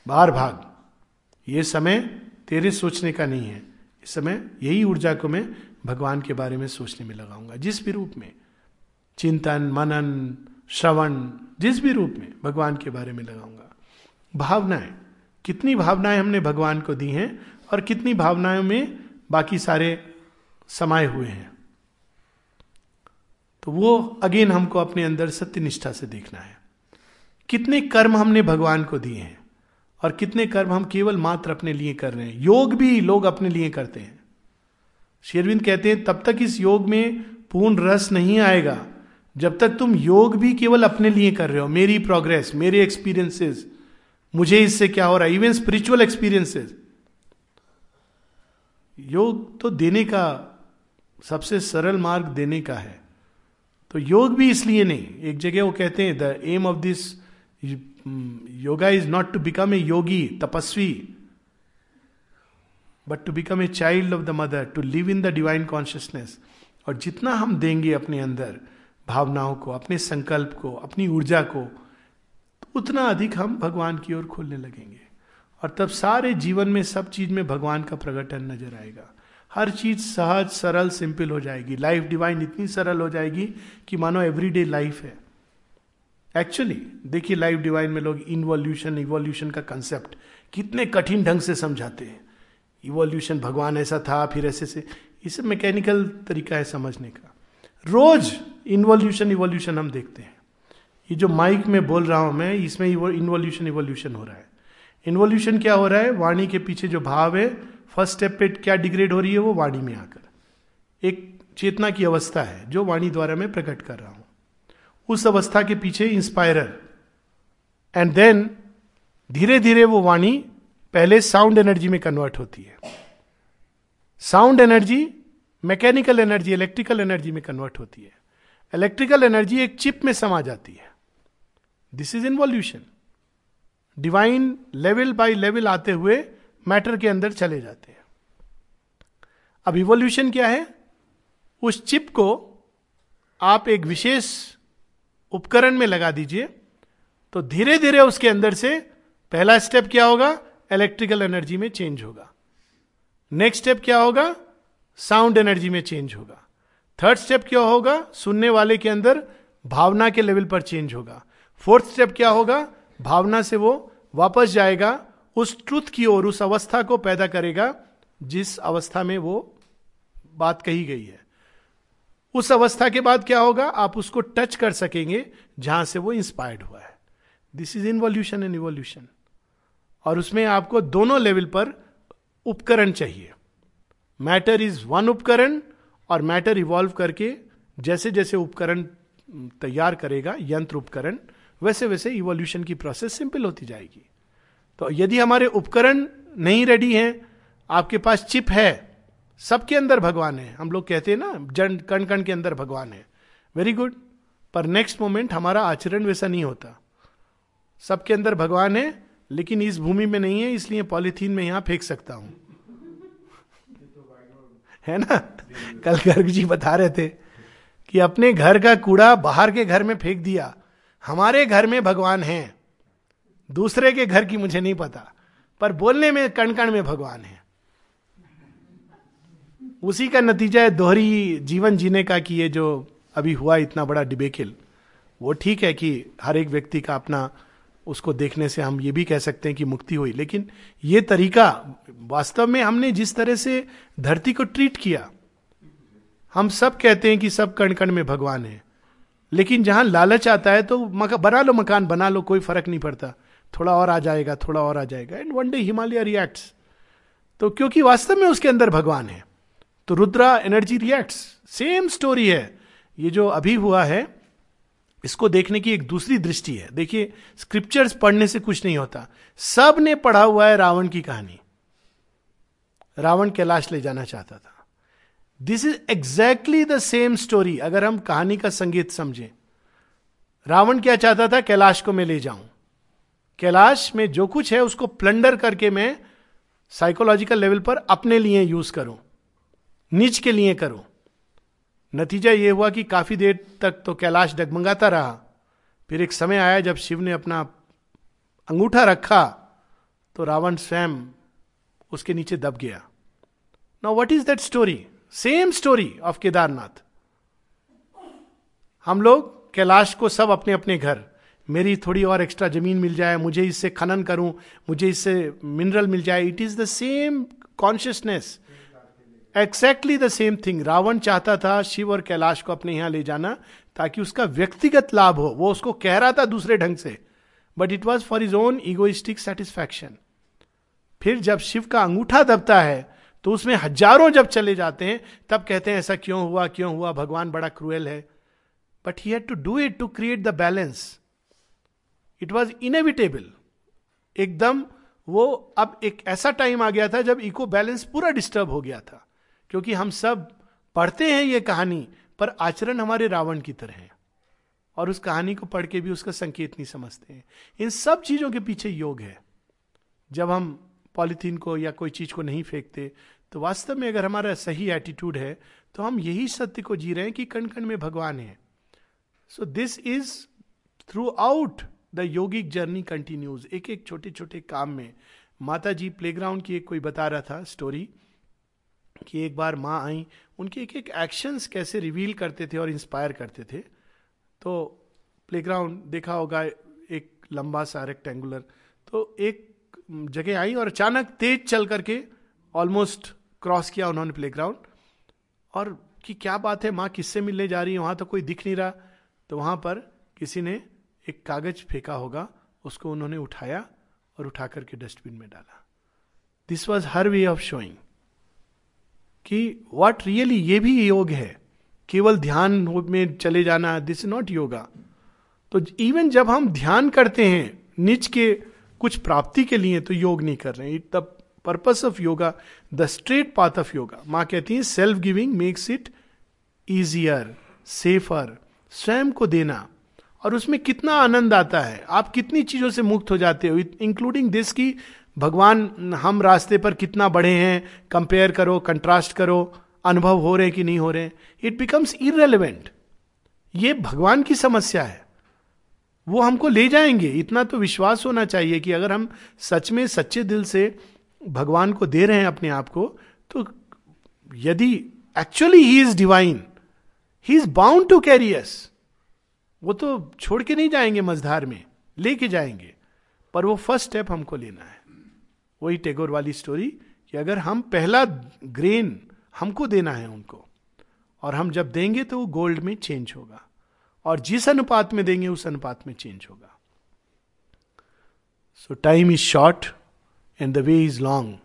बाहर भाग। ये समय तेरे सोचने का नहीं है। इस समय यही ऊर्जा को मैं भगवान के बारे में सोचने में लगाऊँगा। जिस भी रूप में, चिंतन, मनन, श्रवण, जिस भी रूप में भगवान के बारे में लगाऊँगा। भावनाएँ, कितनी भावनाएँ हमने भगवान को दी हैं और कितनी भावनाओं में बाकी सारे समाये हुए हैं। तो वो, अगेन, हमको अपने अंदर सत्य निष्ठा से देखना है। कितने कर्म हमने भगवान को दिए हैं और कितने कर्म हम केवल मात्र अपने लिए कर रहे हैं। योग भी लोग अपने लिए करते हैं। शेरविंद कहते हैं, तब तक इस योग में पूर्ण रस नहीं आएगा। जब तक तुम योग भी केवल अपने लिए कर रहे हो, मेरी प्रोग्रेस मेरे एक्सपीरियंसेस मुझे इससे क्या हो रहा है? इवन स्पिरिचुअल एक्सपीरियंसेस योग तो देने का, सबसे सरल मार्ग देने का है। तो योग भी इसलिए नहीं। एक जगह वो कहते हैं the aim of this yoga is not to become a yogi tapasvi. But to become a child of the mother to live in the divine consciousness और जितना हम देंगे अपने अंदर, भावनाओं को, अपने संकल्प को, अपनी ऊर्जा को तो उतना अधिक हम भगवान की ओर खोलने लगेंगे। और तब सारे जीवन में, सब चीज़ में भगवान का प्रकटन नज़र आएगा। हर चीज़ सहज, सरल सिंपल हो जाएगी। लाइफ डिवाइन इतनी सरल हो जाएगी कि मानो एवरीडे लाइफ है। एक्चुअली देखिए लाइफ डिवाइन में लोग इन्वॉल्यूशन इवोल्यूशन का कंसेप्ट कितने कठिन ढंग से समझाते हैं। इवोल्यूशन भगवान ऐसा था, फिर ऐसे से। ये सब मैकेनिकल तरीका है समझने का। रोज इन्वोल्यूशन इवोल्यूशन हम देखते हैं। ये जो माइक में बोल रहा हूँ मैं, इसमें इन्वॉल्यूशन इवोल्यूशन हो रहा है। इन्वोल्यूशन क्या हो रहा है? वाणी के पीछे जो भाव है फ़र्स्ट स्टेप पे क्या डिग्रेड हो रही है, वो वाणी में आकर। एक चेतना की अवस्था है, जो वाणी द्वारा मैं प्रकट कर रहा हूँ। उस अवस्था के पीछे इंस्पायरर एंड देन धीरे धीरे वो वाणी पहले साउंड एनर्जी में कन्वर्ट होती है। Sound energy mechanical energy, electrical energy में कन्वर्ट होती है। इलेक्ट्रिकल एनर्जी एक चिप में समा जाती है। This is involution divine level by level आते हुए मैटर के अंदर चले जाते हैं। अब इवोल्यूशन क्या है? उस चिप को आप एक विशेष उपकरण में लगा दीजिए तो धीरे धीरे उसके अंदर से पहला स्टेप क्या होगा? इलेक्ट्रिकल एनर्जी में चेंज होगा। नेक्स्ट स्टेप क्या होगा? साउंड एनर्जी में चेंज होगा। थर्ड स्टेप क्या होगा? सुनने वाले के अंदर भावना के लेवल पर चेंज होगा। फोर्थ स्टेप क्या होगा? भावना से वो वापस जाएगा, उस ट्रुथ की ओर, उस अवस्था को पैदा करेगा, जिस अवस्था में वो बात कही गई है। उस अवस्था के बाद क्या होगा? आप उसको टच कर सकेंगे, जहाँ से वो इंस्पायर्ड हुआ है। This is involution and evolution और उसमें आपको दोनों लेवल पर उपकरण चाहिए। मैटर इज़ वन उपकरण और मैटर इवॉल्व करके जैसे जैसे उपकरण तैयार करेगा, यंत्र उपकरण, वैसे वैसे इवोल्यूशन की प्रोसेस सिंपल होती जाएगी। तो यदि हमारे उपकरण नहीं रेडी हैं, आपके पास चिप है, सबके अंदर भगवान है। हम लोग कहते हैं ना, जन, कण कण के अंदर भगवान है। वेरी गुड पर नेक्स्ट मोमेंट हमारा आचरण वैसा नहीं होता। सबके अंदर भगवान है लेकिन इस भूमि में नहीं है, इसलिए पॉलिथीन में यहाँ फेंक सकता हूँ। है ना? कल गर्ग जी बता रहे थे कि अपने घर का कूड़ा बाहर के घर में फेंक दिया। हमारे घर में भगवान है, दूसरे के घर की मुझे नहीं पता, पर बोलने में कण कण में भगवान है। उसी का नतीजा है दोहरी जीवन जीने का कि ये जो अभी हुआ इतना बड़ा डिबेकिल, वो ठीक है कि हर एक व्यक्ति का अपना उसको देखने से हम ये भी कह सकते हैं कि मुक्ति हुई। लेकिन ये तरीका वास्तव में हमने जिस तरह से धरती को ट्रीट किया हम सब कहते हैं कि सब कण कण में भगवान है। लेकिन जहाँ लालच आता है तो मका, बना लो मकान बना लो कोई फ़र्क नहीं पड़ता। थोड़ा और आ जाएगा थोड़ा और आ जाएगा। And one day Himalaya react तो क्योंकि वास्तव में उसके अंदर भगवान है तो Rudra energy reacts same story है। ये जो अभी हुआ है इसको देखने की एक दूसरी दृष्टि है। देखिए स्क्रिप्चर्स पढ़ने से कुछ नहीं होता। सबने पढ़ा हुआ है रावण की कहानी। रावण कैलाश ले जाना चाहता था। This is exactly the same story अगर हम कहानी का संगीत समझें। रावण क्या चाहता था? कैलाश को मैं ले जाऊँ। कैलाश में जो कुछ है, उसको प्लंडर करके मैं साइकोलॉजिकल लेवल पर अपने लिए यूज़ करूँ। निज के लिए करूँ। नतीजा ये हुआ कि काफ़ी देर तक तो कैलाश डगमगाता रहा। फिर एक समय आया जब शिव ने अपना अंगूठा रखा तो रावण स्वयं उसके नीचे दब गया। Now what is that story same story of Kedarnath. हम लोग कैलाश को सब अपने अपने घर। मेरी थोड़ी और एक्स्ट्रा ज़मीन मिल जाए, मुझे इससे खनन करूँ, मुझे इससे मिनरल मिल जाए। It is the same consciousness exactly the same thing Ravan चाहता था शिव और कैलाश को अपने यहाँ ले जाना ताकि उसका व्यक्तिगत लाभ हो। वो उसको कह रहा था दूसरे ढंग से। But it was for his own egoistic satisfaction फिर जब शिव का अंगूठा दबता है तो उसमें हज़ारों जब चले जाते हैं, तब कहते हैं, ऐसा क्यों हुआ क्यों हुआ, भगवान बड़ा क्रूएल है। But he had to do it to create the balance it was inevitable एकदम वो अब एक ऐसा टाइम आ गया था जब इको बैलेंस पूरा डिस्टर्ब हो गया था। क्योंकि हम सब पढ़ते हैं ये कहानी, पर आचरण हमारे रावण की तरह है। और उस कहानी को पढ़ के भी उसका संकेत नहीं समझते हैं। इन सब चीज़ों के पीछे योग है। जब हम पॉलिथीन को या कोई चीज़ को नहीं फेंकते तो वास्तव में अगर हमारा सही एटीट्यूड है तो हम यही सत्य को जी रहे हैं कि कण कण में भगवान है। So this is throughout the yogic journey continues एक एक छोटे छोटे काम में। माता जी प्लेग्राउंड की एक कोई बता रहा था स्टोरी कि एक बार माँ आई, उनके एक एक एक्शंस कैसे रिवील करते थे और इंस्पायर करते थे। तो प्लेग्राउंड देखा होगा, एक लंबा सा रेक्टेंगुलर तो एक जगह आई और अचानक तेज चल करके ऑलमोस्ट क्रॉस किया उन्होंने प्लेग्राउंड और कि क्या बात है, माँ किससे मिलने जा रही है? वहाँ तो कोई दिख नहीं रहा। तो वहाँ पर किसी ने एक कागज़ फेंका होगा, उसको उन्होंने उठाया और उठा करके डस्टबिन में डाला। This was her way of showing कि वॉट रियली ये भी योग है? केवल ध्यान में चले जाना दिस इज़ नॉट योगा तो इवन जब हम ध्यान करते हैं, निज के कुछ प्राप्ति के लिए तो योग नहीं कर रहे हैं। The purpose of yoga the straight path of yoga माँ कहती है self giving makes it easier safer स्वयं को देना। और उसमें कितना आनंद आता है। आप कितनी चीज़ों से मुक्त हो जाते हो इंक्लूडिंग दिस की भगवान, हम रास्ते पर कितना बढ़े हैं कंपेयर करो कंट्रास्ट करो, अनुभव हो रहे कि नहीं हो रहे इट बिकम्स इरेलीवेंट ये भगवान की समस्या है। वो हमको ले जाएँगे। इतना तो विश्वास होना चाहिए कि अगर हम सच में सच्चे दिल से भगवान को दे रहे हैं अपने आप को तो यदि actually he is divine he is bound to carry us वो तो छोड़ के नहीं जाएँगे मझधार में, लेके जाएँगे, पर वो फ़र्स्ट स्टेप हमको लेना है। वही टेगोर वाली स्टोरी कि अगर हम पहला ग्रेन हमको देना है उनको, और हम जब देंगे तो वो गोल्ड में चेंज होगा, और जिस अनुपात में देंगे उस अनुपात में चेंज होगा। So time is short and the way is long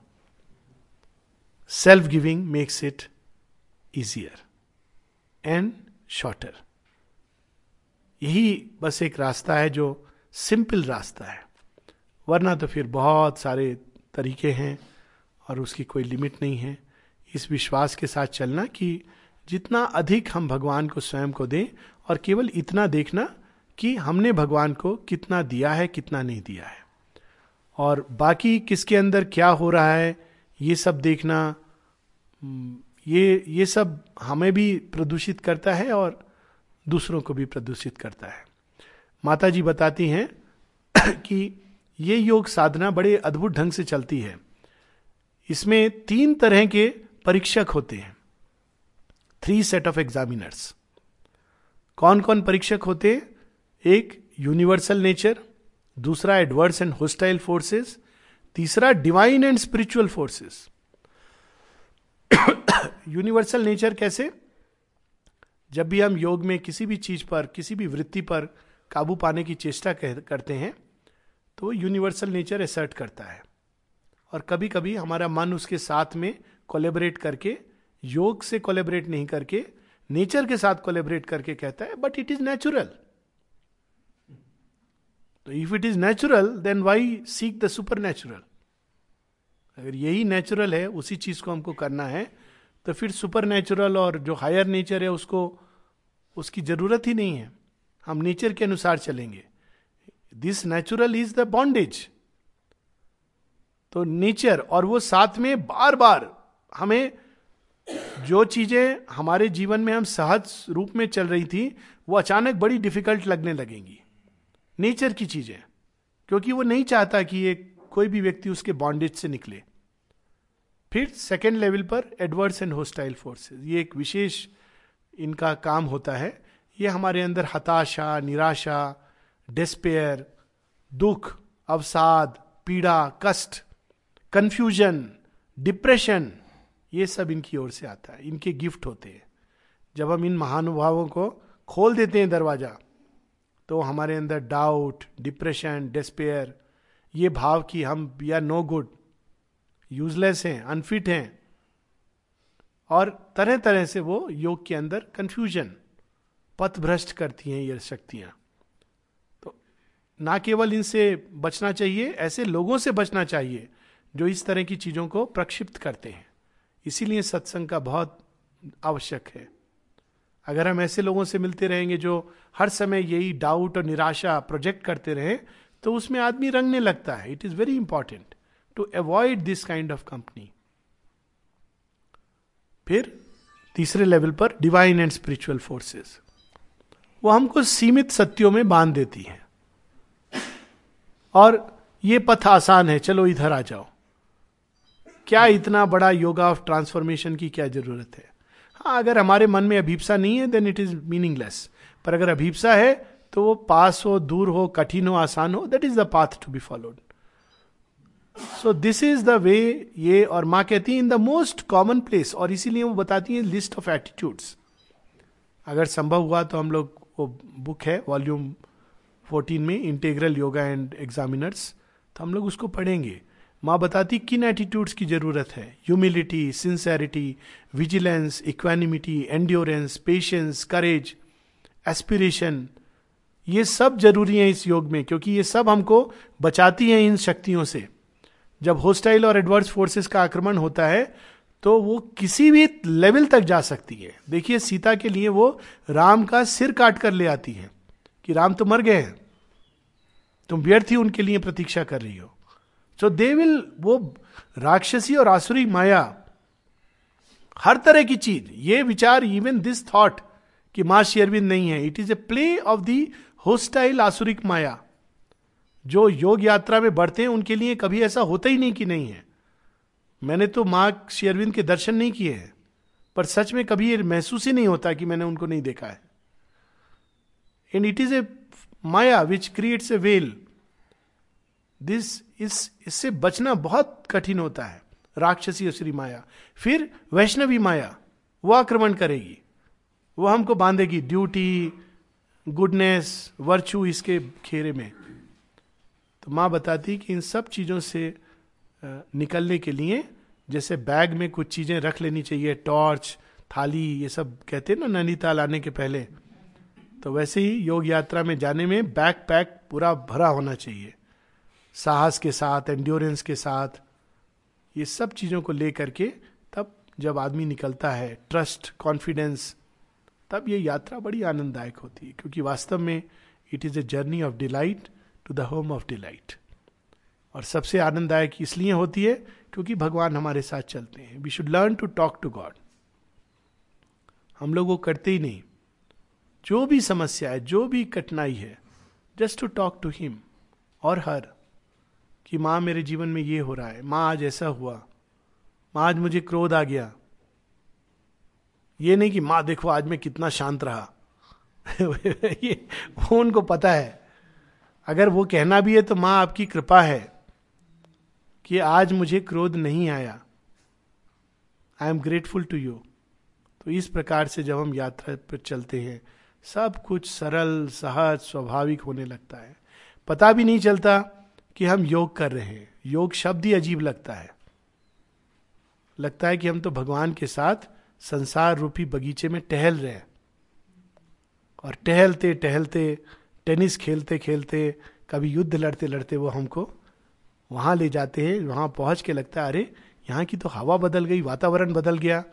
self giving makes it easier and shorter यही बस एक रास्ता है जो सिंपल रास्ता है, वरना तो फिर बहुत सारे तरीके हैं और उसकी कोई लिमिट नहीं है। इस विश्वास के साथ चलना कि जितना अधिक हम भगवान को स्वयं को दें और केवल इतना देखना कि हमने भगवान को कितना दिया है, कितना नहीं दिया है। और बाकी किसके अंदर क्या हो रहा है, ये सब देखना ये ये सब हमें भी प्रदूषित करता है और दूसरों को भी प्रदूषित करता है। माता जी बताती हैं कि ये योग साधना बड़े अद्भुत ढंग से चलती है। इसमें तीन तरह के परीक्षक होते हैं। थ्री सेट ऑफ़ एग्जामिनर्स कौन कौन परीक्षक होते? एक यूनिवर्सल नेचर दूसरा एडवर्स एंड होस्टाइल फोर्सेस तीसरा divine and spiritual forces universal nature कैसे? जब भी हम योग में किसी भी चीज़ पर, किसी भी वृत्ति पर काबू पाने की चेष्टा करते हैं तो वो यूनिवर्सल नेचर एसर्ट करता है। और कभी कभी हमारा मन उसके साथ में कोलेबरेट करके, योग से कोलेबरेट नहीं करके नेचर के साथ कोलेबरेट करके कहता है बट इट इज़ नेचुरल तो if it is natural then why seek the supernatural अगर यही नेचुरल है, उसी चीज़ को हमको करना है तो फिर सुपर नेचुरल और जो हायर नेचर है, उसको, उसकी ज़रूरत ही नहीं है। हम नेचर के अनुसार चलेंगे। This natural is the bondage तो नेचर और वो साथ में बार बार हमें जो चीज़ें हमारे जीवन में हम सहज रूप में चल रही थी, वो अचानक बड़ी डिफ़िकल्ट लगने लगेंगी। नेचर की चीज़ें। क्योंकि वो नहीं चाहता कि ये कोई भी व्यक्ति उसके बॉन्डेज से निकले। फिर सेकेंड लेवल पर एडवर्स एंड होस्टाइल फोर्सेस ये एक विशेष इनका काम होता है। ये हमारे अंदर हताशा, निराशा डिस्पेयर दुख, अवसाद, पीड़ा, कष्ट कंफ्यूजन डिप्रेशन ये सब इनकी ओर से आता है। इनके गिफ्ट होते हैं। जब हम इन महानुभावों को खोल देते हैं दरवाज़ा तो हमारे अंदर डाउट डिप्रेशन डिस्पेयर ये भाव कि हम we are no good useless हैं अनफिट हैं, और तरह तरह से वो योग के अंदर कंफ्यूजन पथ भ्रष्ट करती हैं ये शक्तियाँ। ना केवल इनसे बचना चाहिए, ऐसे लोगों से बचना चाहिए जो इस तरह की चीज़ों को प्रक्षिप्त करते हैं। इसीलिए सत्संग का बहुत आवश्यक है। अगर हम ऐसे लोगों से मिलते रहेंगे जो हर समय यही डाउट और निराशा प्रोजेक्ट करते रहे तो उसमें आदमी रंगने लगता है। It is very important to avoid this kind of company. फिर तीसरे लेवल पर डिवाइन एंड स्पिरिचुअल फोर्सेस। वो हमको सीमित सत्यों में बाँध देती हैं। और ये पथ आसान है, चलो इधर आ जाओ। क्या इतना बड़ा योगा ऑफ़ ट्रांसफॉर्मेशन की क्या ज़रूरत है? हाँ अगर हमारे मन में अभीपसा नहीं है देन इट इज़ मीनिंगलेस पर अगर अभीपसा है तो वो पास हो, दूर हो, कठिन हो, आसान हो that is the path to be followed so this is the way ये और माँ कहती है in the most common place और इसीलिए वो बताती है लिस्ट ऑफ़ एटीट्यूड्स अगर संभव हुआ तो हम लोग, वो बुक है वॉल्यूम 14 में इंटेग्रल योगा एंड एग्जामिनर्स तो हम लोग उसको पढ़ेंगे। माँ बताती किन एटीट्यूड्स की ज़रूरत है? Humility sincerity vigilance equanimity endurance patience courage aspiration ये सब ज़रूरी है इस योग में, क्योंकि ये सब हमको बचाती हैं इन शक्तियों से। जब होस्टाइल और एडवर्स फोर्सेस का आक्रमण होता है तो वो किसी भी लेवल तक जा सकती है। देखिए, सीता के लिए वो राम का सिर काट कर ले आती है, कि राम तो मर गए हैं। तुम व्यर्थ ही उनके लिए प्रतीक्षा कर रही हो। सो दे विल वो राक्षसी और आसुरी माया, हर तरह की चीज़, ये विचार इवन दिस थॉट कि माँ शेयरविंद नहीं है। It is a play of the hostile asuric maya, जो योग यात्रा में बढ़ते हैं, उनके लिए कभी ऐसा होता ही नहीं कि नहीं है। मैंने तो माँ शेयरविंद के दर्शन नहीं किए हैं, पर सच में कभी ये महसूस ही नहीं होता कि मैंने उनको नहीं देखा है। And it is a maya which creates a well this इस इससे बचना बहुत कठिन होता है, राक्षसी असुरी माया। फिर वैष्णवी माया, वो आक्रमण करेगी। वो हमको बांधेगी ड्यूटी गुडनेस वर्चू इसके घेरे में। तो माँ बताती कि इन सब चीज़ों से निकलने के लिए, जैसे बैग में कुछ चीज़ें रख लेनी चाहिए टॉर्च थाली, ये सब कहते हैं ना, नैनीताल आने के पहले। तो वैसे ही योग यात्रा में जाने में बैक पैक पूरा भरा होना चाहिए। साहस के साथ एंड्योरेंस के साथ, ये सब चीज़ों को लेकर के तब जब आदमी निकलता है ट्रस्ट कॉन्फिडेंस तब ये यात्रा बड़ी आनंददायक होती है, क्योंकि वास्तव में it is a journey of delight to the home of delight और सबसे आनंददायक इसलिए होती है क्योंकि भगवान हमारे साथ चलते हैं। We should learn to talk to God हम लोग वो करते ही नहीं। जो भी समस्या है, जो भी कठिनाई है just to talk to him और हर कि माँ, मेरे जीवन में ये हो रहा है, माँ, आज ऐसा हुआ, माँ, आज मुझे क्रोध आ गया। ये नहीं कि माँ, देखो, आज मैं कितना शांत रहा। ये वो उनको पता है। अगर वो कहना भी है तो माँ, आपकी कृपा है कि आज मुझे क्रोध नहीं आया। I am grateful to you तो इस प्रकार से जब हम यात्रा पर चलते हैं सब कुछ सरल, सहज, स्वाभाविक होने लगता है। पता भी नहीं चलता कि हम योग कर रहे हैं। योग शब्द ही अजीब लगता है। लगता है कि हम तो भगवान के साथ संसार रूपी बगीचे में टहल रहे हैं। और टहलते टहलते, टेनिस खेलते खेलते, कभी युद्ध लड़ते लड़ते वो हमको वहाँ ले जाते हैं। वहाँ पहुँच के लगता है, अरे, यहाँ की तो हवा बदल गई, वातावरण बदल गया।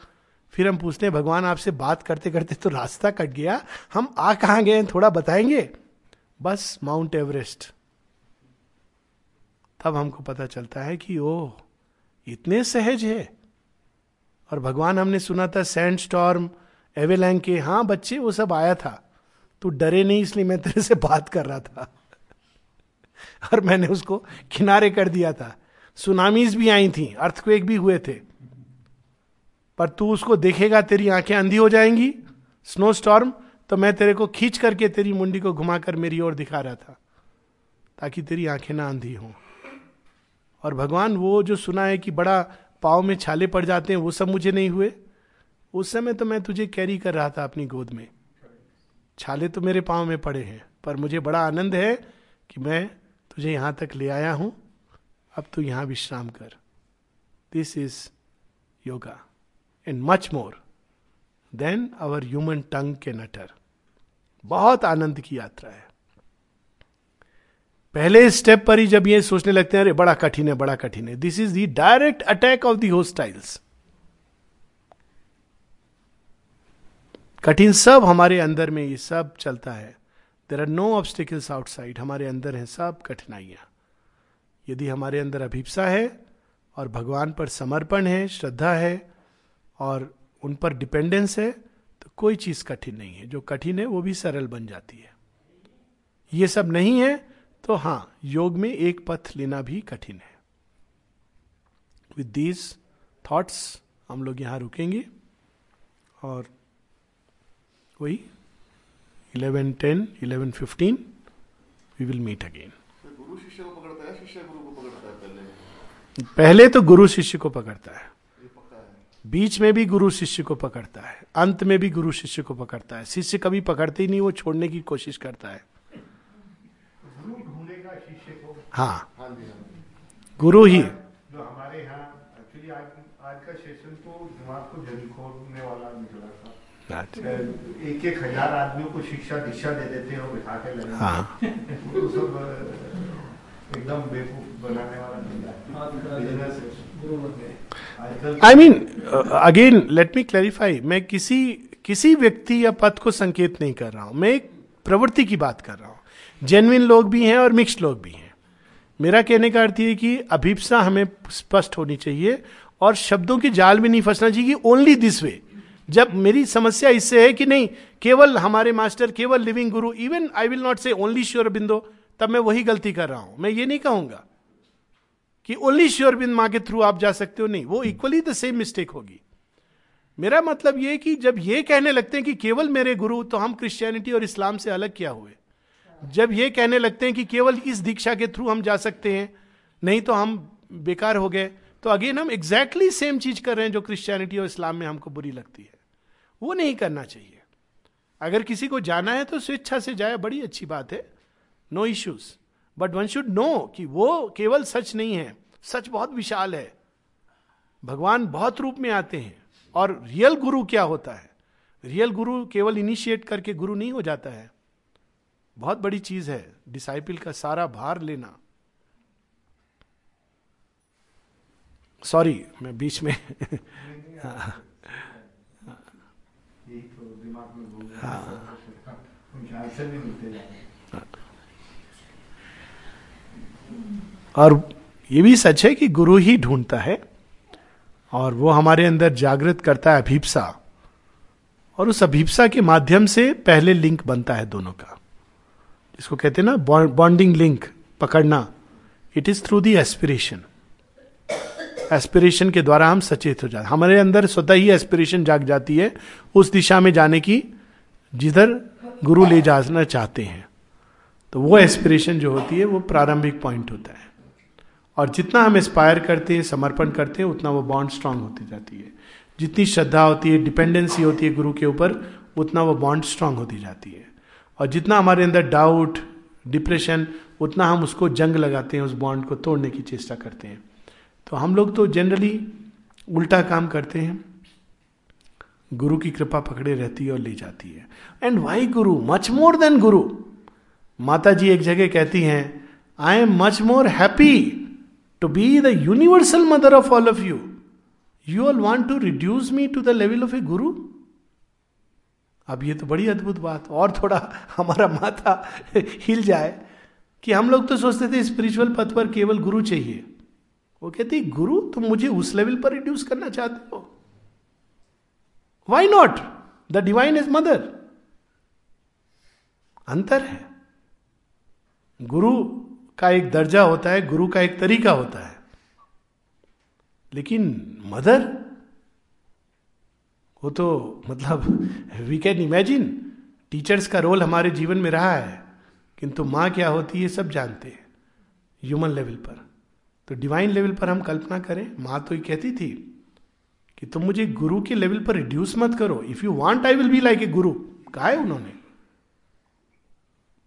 फिर हम पूछते हैं, भगवान आपसे बात करते करते तो रास्ता कट गया। हम आ कहाँ गए थोड़ा बताएँगे? बस माउंट एवरेस्ट। तब हमको पता चलता है कि ओ इतने सहज है। और भगवान हमने सुना था, सैंड स्टॉर्म, एवेलैंग के हाँ बच्चे, वो सब आया था। तू डरे नहीं, इसलिए मैं तेरे से बात कर रहा था। और मैंने उसको किनारे कर दिया था। सुनामीज भी आई थी, अर्थक्वेक भी हुए थे। पर तू उसको देखेगा, तेरी आँखें अंधी हो जाएँगी। स्नो स्टॉर्म तो मैं तेरे को खींच करके तेरी मुंडी को घुमाकर मेरी ओर दिखा रहा था, ताकि तेरी आँखें ना अंधी हों। और भगवान, वो जो सुना है कि बड़ा पाव में छाले पड़ जाते हैं, वो सब मुझे नहीं हुए। उस समय तो मैं तुझे कैरी कर रहा था अपनी गोद में। छाले तो मेरे पाँव में पड़े हैं, पर मुझे बड़ा आनंद है कि मैं तुझे यहाँ तक ले आया हूँ। अब तू यहाँ विश्राम कर। This is yoga and much more than our human tongue can utter बहुत आनंद की यात्रा है। पहले स्टेप पर ही जब ये सोचने लगते हैं, अरे बड़ा कठिन है, बड़ा कठिन है। This is the direct attack of the hostiles कठिन सब हमारे अंदर में, ये सब चलता है। There are no obstacles outside हमारे अंदर है सब कठिनाइयाँ। यदि हमारे अंदर अभिप्सा है और भगवान पर समर्पण है, श्रद्धा है और उन पर डिपेंडेंस है तो कोई चीज़ कठिन नहीं है। जो कठिन है वो भी सरल बन जाती है। ये सब नहीं है तो हाँ योग में एक पथ लेना भी कठिन है। विद दीज थॉट्स हम लोग यहाँ रुकेंगे। और वही eleven ten eleven fifteen we will meet again गुरु शिष्य को पकड़ता है शिष्य गुरु को पकड़ता है पहले? पहले तो गुरु शिष्य को पकड़ता है। बीच में भी गुरु शिष्य को पकड़ता है अंत में भी गुरु शिष्य को पकड़ता है। शिष्य कभी पकड़ते ही नहीं वो छोड़ने की कोशिश करता है। हाँ, हाँ, हाँ गुरु ही। जो हमारे यहाँ एक्चुअली आज आज का सेशन तो दिमाग को खोलने वाला निकला था। एक एक हज़ार आदमियों को शिक्षा दीक्षा दे देते हैं और बिठा के लगे। हाँ। तो सब एकदम बेवकूफ़ बनाने वाला I mean again let me clarify मैं किसी किसी व्यक्ति या पद को संकेत नहीं कर रहा हूँ। मैं एक प्रवृत्ति की बात कर रहा हूँ। जेनविन लोग भी हैं और मिक्स्ड लोग भी हैं। मेरा कहने का अर्थ ये कि अभिप्सा हमें स्पष्ट होनी चाहिए और शब्दों के जाल में नहीं फंसना चाहिए कि ओनली दिस वे जब मेरी समस्या इससे है कि नहीं, केवल हमारे मास्टर, केवल living guru even I will not say only Sri Aurobindo तब मैं वही गलती कर रहा हूँ। मैं ये नहीं कहूँगा। कि ओनली श्योर बिंद माँ के थ्रू आप जा सकते हो, नहीं, वो इक्वली द सेम मिस्टेक होगी। मेरा मतलब ये कि जब ये कहने लगते हैं कि केवल मेरे गुरु तो हम क्रिश्चियनिटी और इस्लाम से अलग क्या हुए? जब ये कहने लगते हैं कि केवल इस दीक्षा के थ्रू हम जा सकते हैं, नहीं तो हम बेकार हो गए। तो अगेन हम एग्जैक्टली सेम चीज़ कर रहे हैं जो क्रिश्चियनिटी और इस्लाम में हमको बुरी लगती है। वो नहीं करना चाहिए। अगर किसी को जाना है तो स्वेच्छा से जाए, बड़ी अच्छी बात है। No issues but one should know कि वो केवल सच नहीं है। सच बहुत विशाल है। भगवान बहुत रूप में आते हैं। और रियल गुरु क्या होता है? रियल गुरु केवल इनिशिएट करके गुरु नहीं हो जाता है। बहुत बड़ी चीज़ है। डिसाइपल का सारा भार लेना। सॉरी मैं बीच में हाँ, और ये भी सच है कि गुरु ही ढूंढता है और वो हमारे अंदर जागृत करता है अभीपसा। और उस अभीपसा के माध्यम से पहले लिंक बनता है दोनों का। इसको कहते हैं ना बॉन्डिंग लिंक, पकड़ना। It is through the aspiration aspiration के द्वारा हम सचेत हो जाते हमारे अंदर स्वतः ही एस्पिरेशन जाग जाती है, उस दिशा में जाने की जिधर गुरु ले जाना चाहते हैं। तो वो एस्पिरेशन जो होती है, वो प्रारंभिक पॉइंट होता है। और जितना हम एस्पायर करते हैं, समर्पण करते हैं, उतना वो बॉन्ड स्ट्रांग होती जाती है। जितनी श्रद्धा होती है डिपेंडेंसी होती है गुरु के ऊपर, उतना वो बॉन्ड स्ट्रांग होती जाती है। और जितना हमारे अंदर डाउट डिप्रेशन उतना हम उसको जंग लगाते हैं, उस बॉन्ड को तोड़ने की चेष्टा करते हैं। तो हम लोग तो जनरली उल्टा काम करते हैं। गुरु की कृपा पकड़े रहती है और ले जाती है। And why guru? Much more than guru. माता जी एक जगह कहती हैं I am much more happy to be the universal mother of all of you you all want to reduce me to the level of a guru अब ये तो बड़ी अद्भुत बात, और थोड़ा हमारा माथा हिल जाए कि हम लोग तो सोचते थे स्पिरिचुअल पथ पर केवल गुरु चाहिए। वो कहती, गुरु, तुम मुझे उस लेवल पर रिड्यूस करना चाहते हो। Why not the divine is mother अंतर है। गुरु का एक दर्जा होता है, गुरु का एक तरीका होता है। लेकिन मदर, वो तो मतलब वी कैन इमेजिन टीचर्स का रोल हमारे जीवन में रहा है, किंतु माँ क्या होती है, सब जानते हैं ह्यूमन लेवल पर। तो डिवाइन लेवल पर हम कल्पना करें, माँ तो ये कहती थी कि तुम मुझे गुरु के लेवल पर रिड्यूस मत करो। If you want I will be like a guru. कहा है उन्होंने।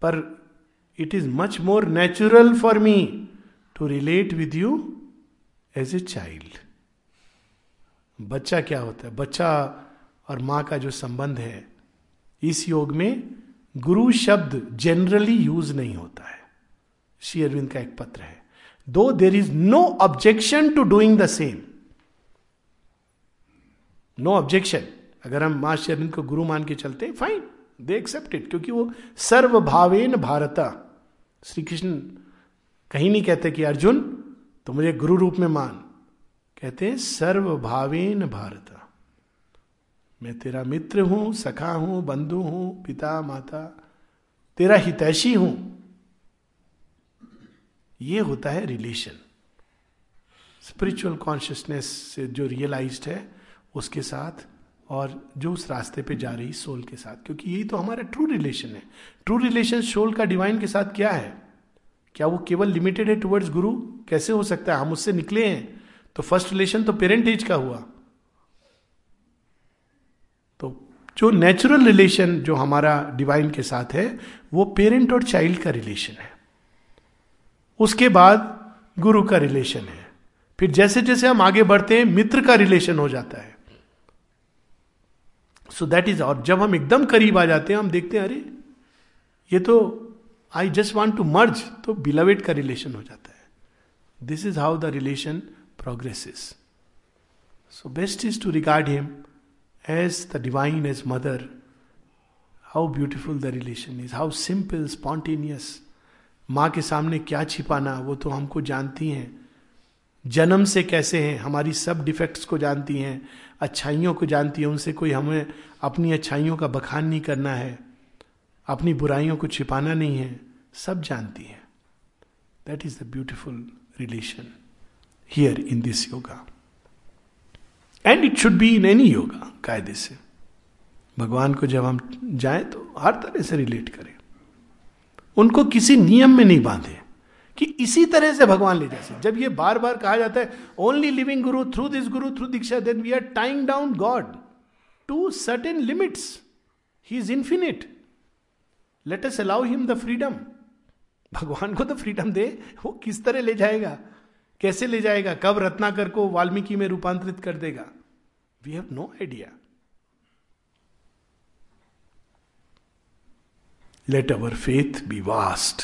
पर it is much more natural for me to relate with you as a child बच्चा क्या होता है? बच्चा और माँ का जो संबंध है, इस योग में गुरु शब्द जनरली यूज़ नहीं होता है। श्री अरविंद का एक पत्र है। दो there is no objection to doing the same no objection अगर हम माँ श्री अरविंद को गुरु मान के चलते फाइन दे एक्सेप्ट इट क्योंकि वो सर्वभावेन भारता। श्री कृष्ण कहीं नहीं कहते कि अर्जुन तो मुझे गुरु रूप में मान। कहते हैं, सर्वभावेन भारत। मैं तेरा मित्र हूँ, सखा हूँ, बंधु हूँ, पिता, माता। तेरा हितैषी हूँ। ये होता है रिलेशन स्पिरिचुअल कॉन्शियसनेस से जो रियलाइज्ड है, उसके साथ और जो उस रास्ते पे जा रही सोल के साथ, क्योंकि यही तो हमारा ट्रू रिलेशन है। ट्रू रिलेशन सोल का डिवाइन के साथ क्या है? क्या वो केवल लिमिटेड है टुवर्ड्स गुरु? कैसे हो सकता है? हम उससे निकले हैं। तो फ़र्स्ट रिलेशन तो पेरेंट एज का हुआ। तो जो नेचुरल रिलेशन जो हमारा डिवाइन के साथ है, वो पेरेंट और चाइल्ड का रिलेशन है। उसके बाद गुरु का रिलेशन है। फिर जैसे जैसे हम आगे बढ़ते हैं, मित्र का रिलेशन हो जाता है। सो दैट इज़ और जब हम एकदम करीब आ जाते हैं, हम देखते हैं, अरे, ये तो I just want to merge तो बिलवेड का रिलेशन हो जाता है। This is how the relation progresses so best is to regard him as the divine as mother how beautiful the relation is how simple spontaneous माँ के सामने क्या छिपाना, वो तो हमको जानती हैं। जन्म से कैसे हैं, हमारी सब डिफेक्ट्स को जानती हैं। अच्छाइयों को जानती है, उनसे कोई हमें अपनी अच्छाइयों का बखान नहीं करना है, अपनी बुराइयों को छिपाना नहीं है, सब जानती है। That is the beautiful relation here in this yoga and it should be in any yoga कायदे से। भगवान को जब हम जाएँ तो हर तरह से रिलेट करें। उनको किसी नियम में नहीं बांधे। कि इसी तरह से भगवान ले जाए जब ये बार बार कहा जाता है only living guru through this guru through diksha then we are tying down God to certain limits he is infinite let us allow him the freedom भगवान को तो फ्रीडम दे, वो किस तरह ले जाएगा? कैसे ले जाएगा? कब रत्नाकर को वाल्मीकि में रूपांतरित कर देगा? We have no idea let our faith be vast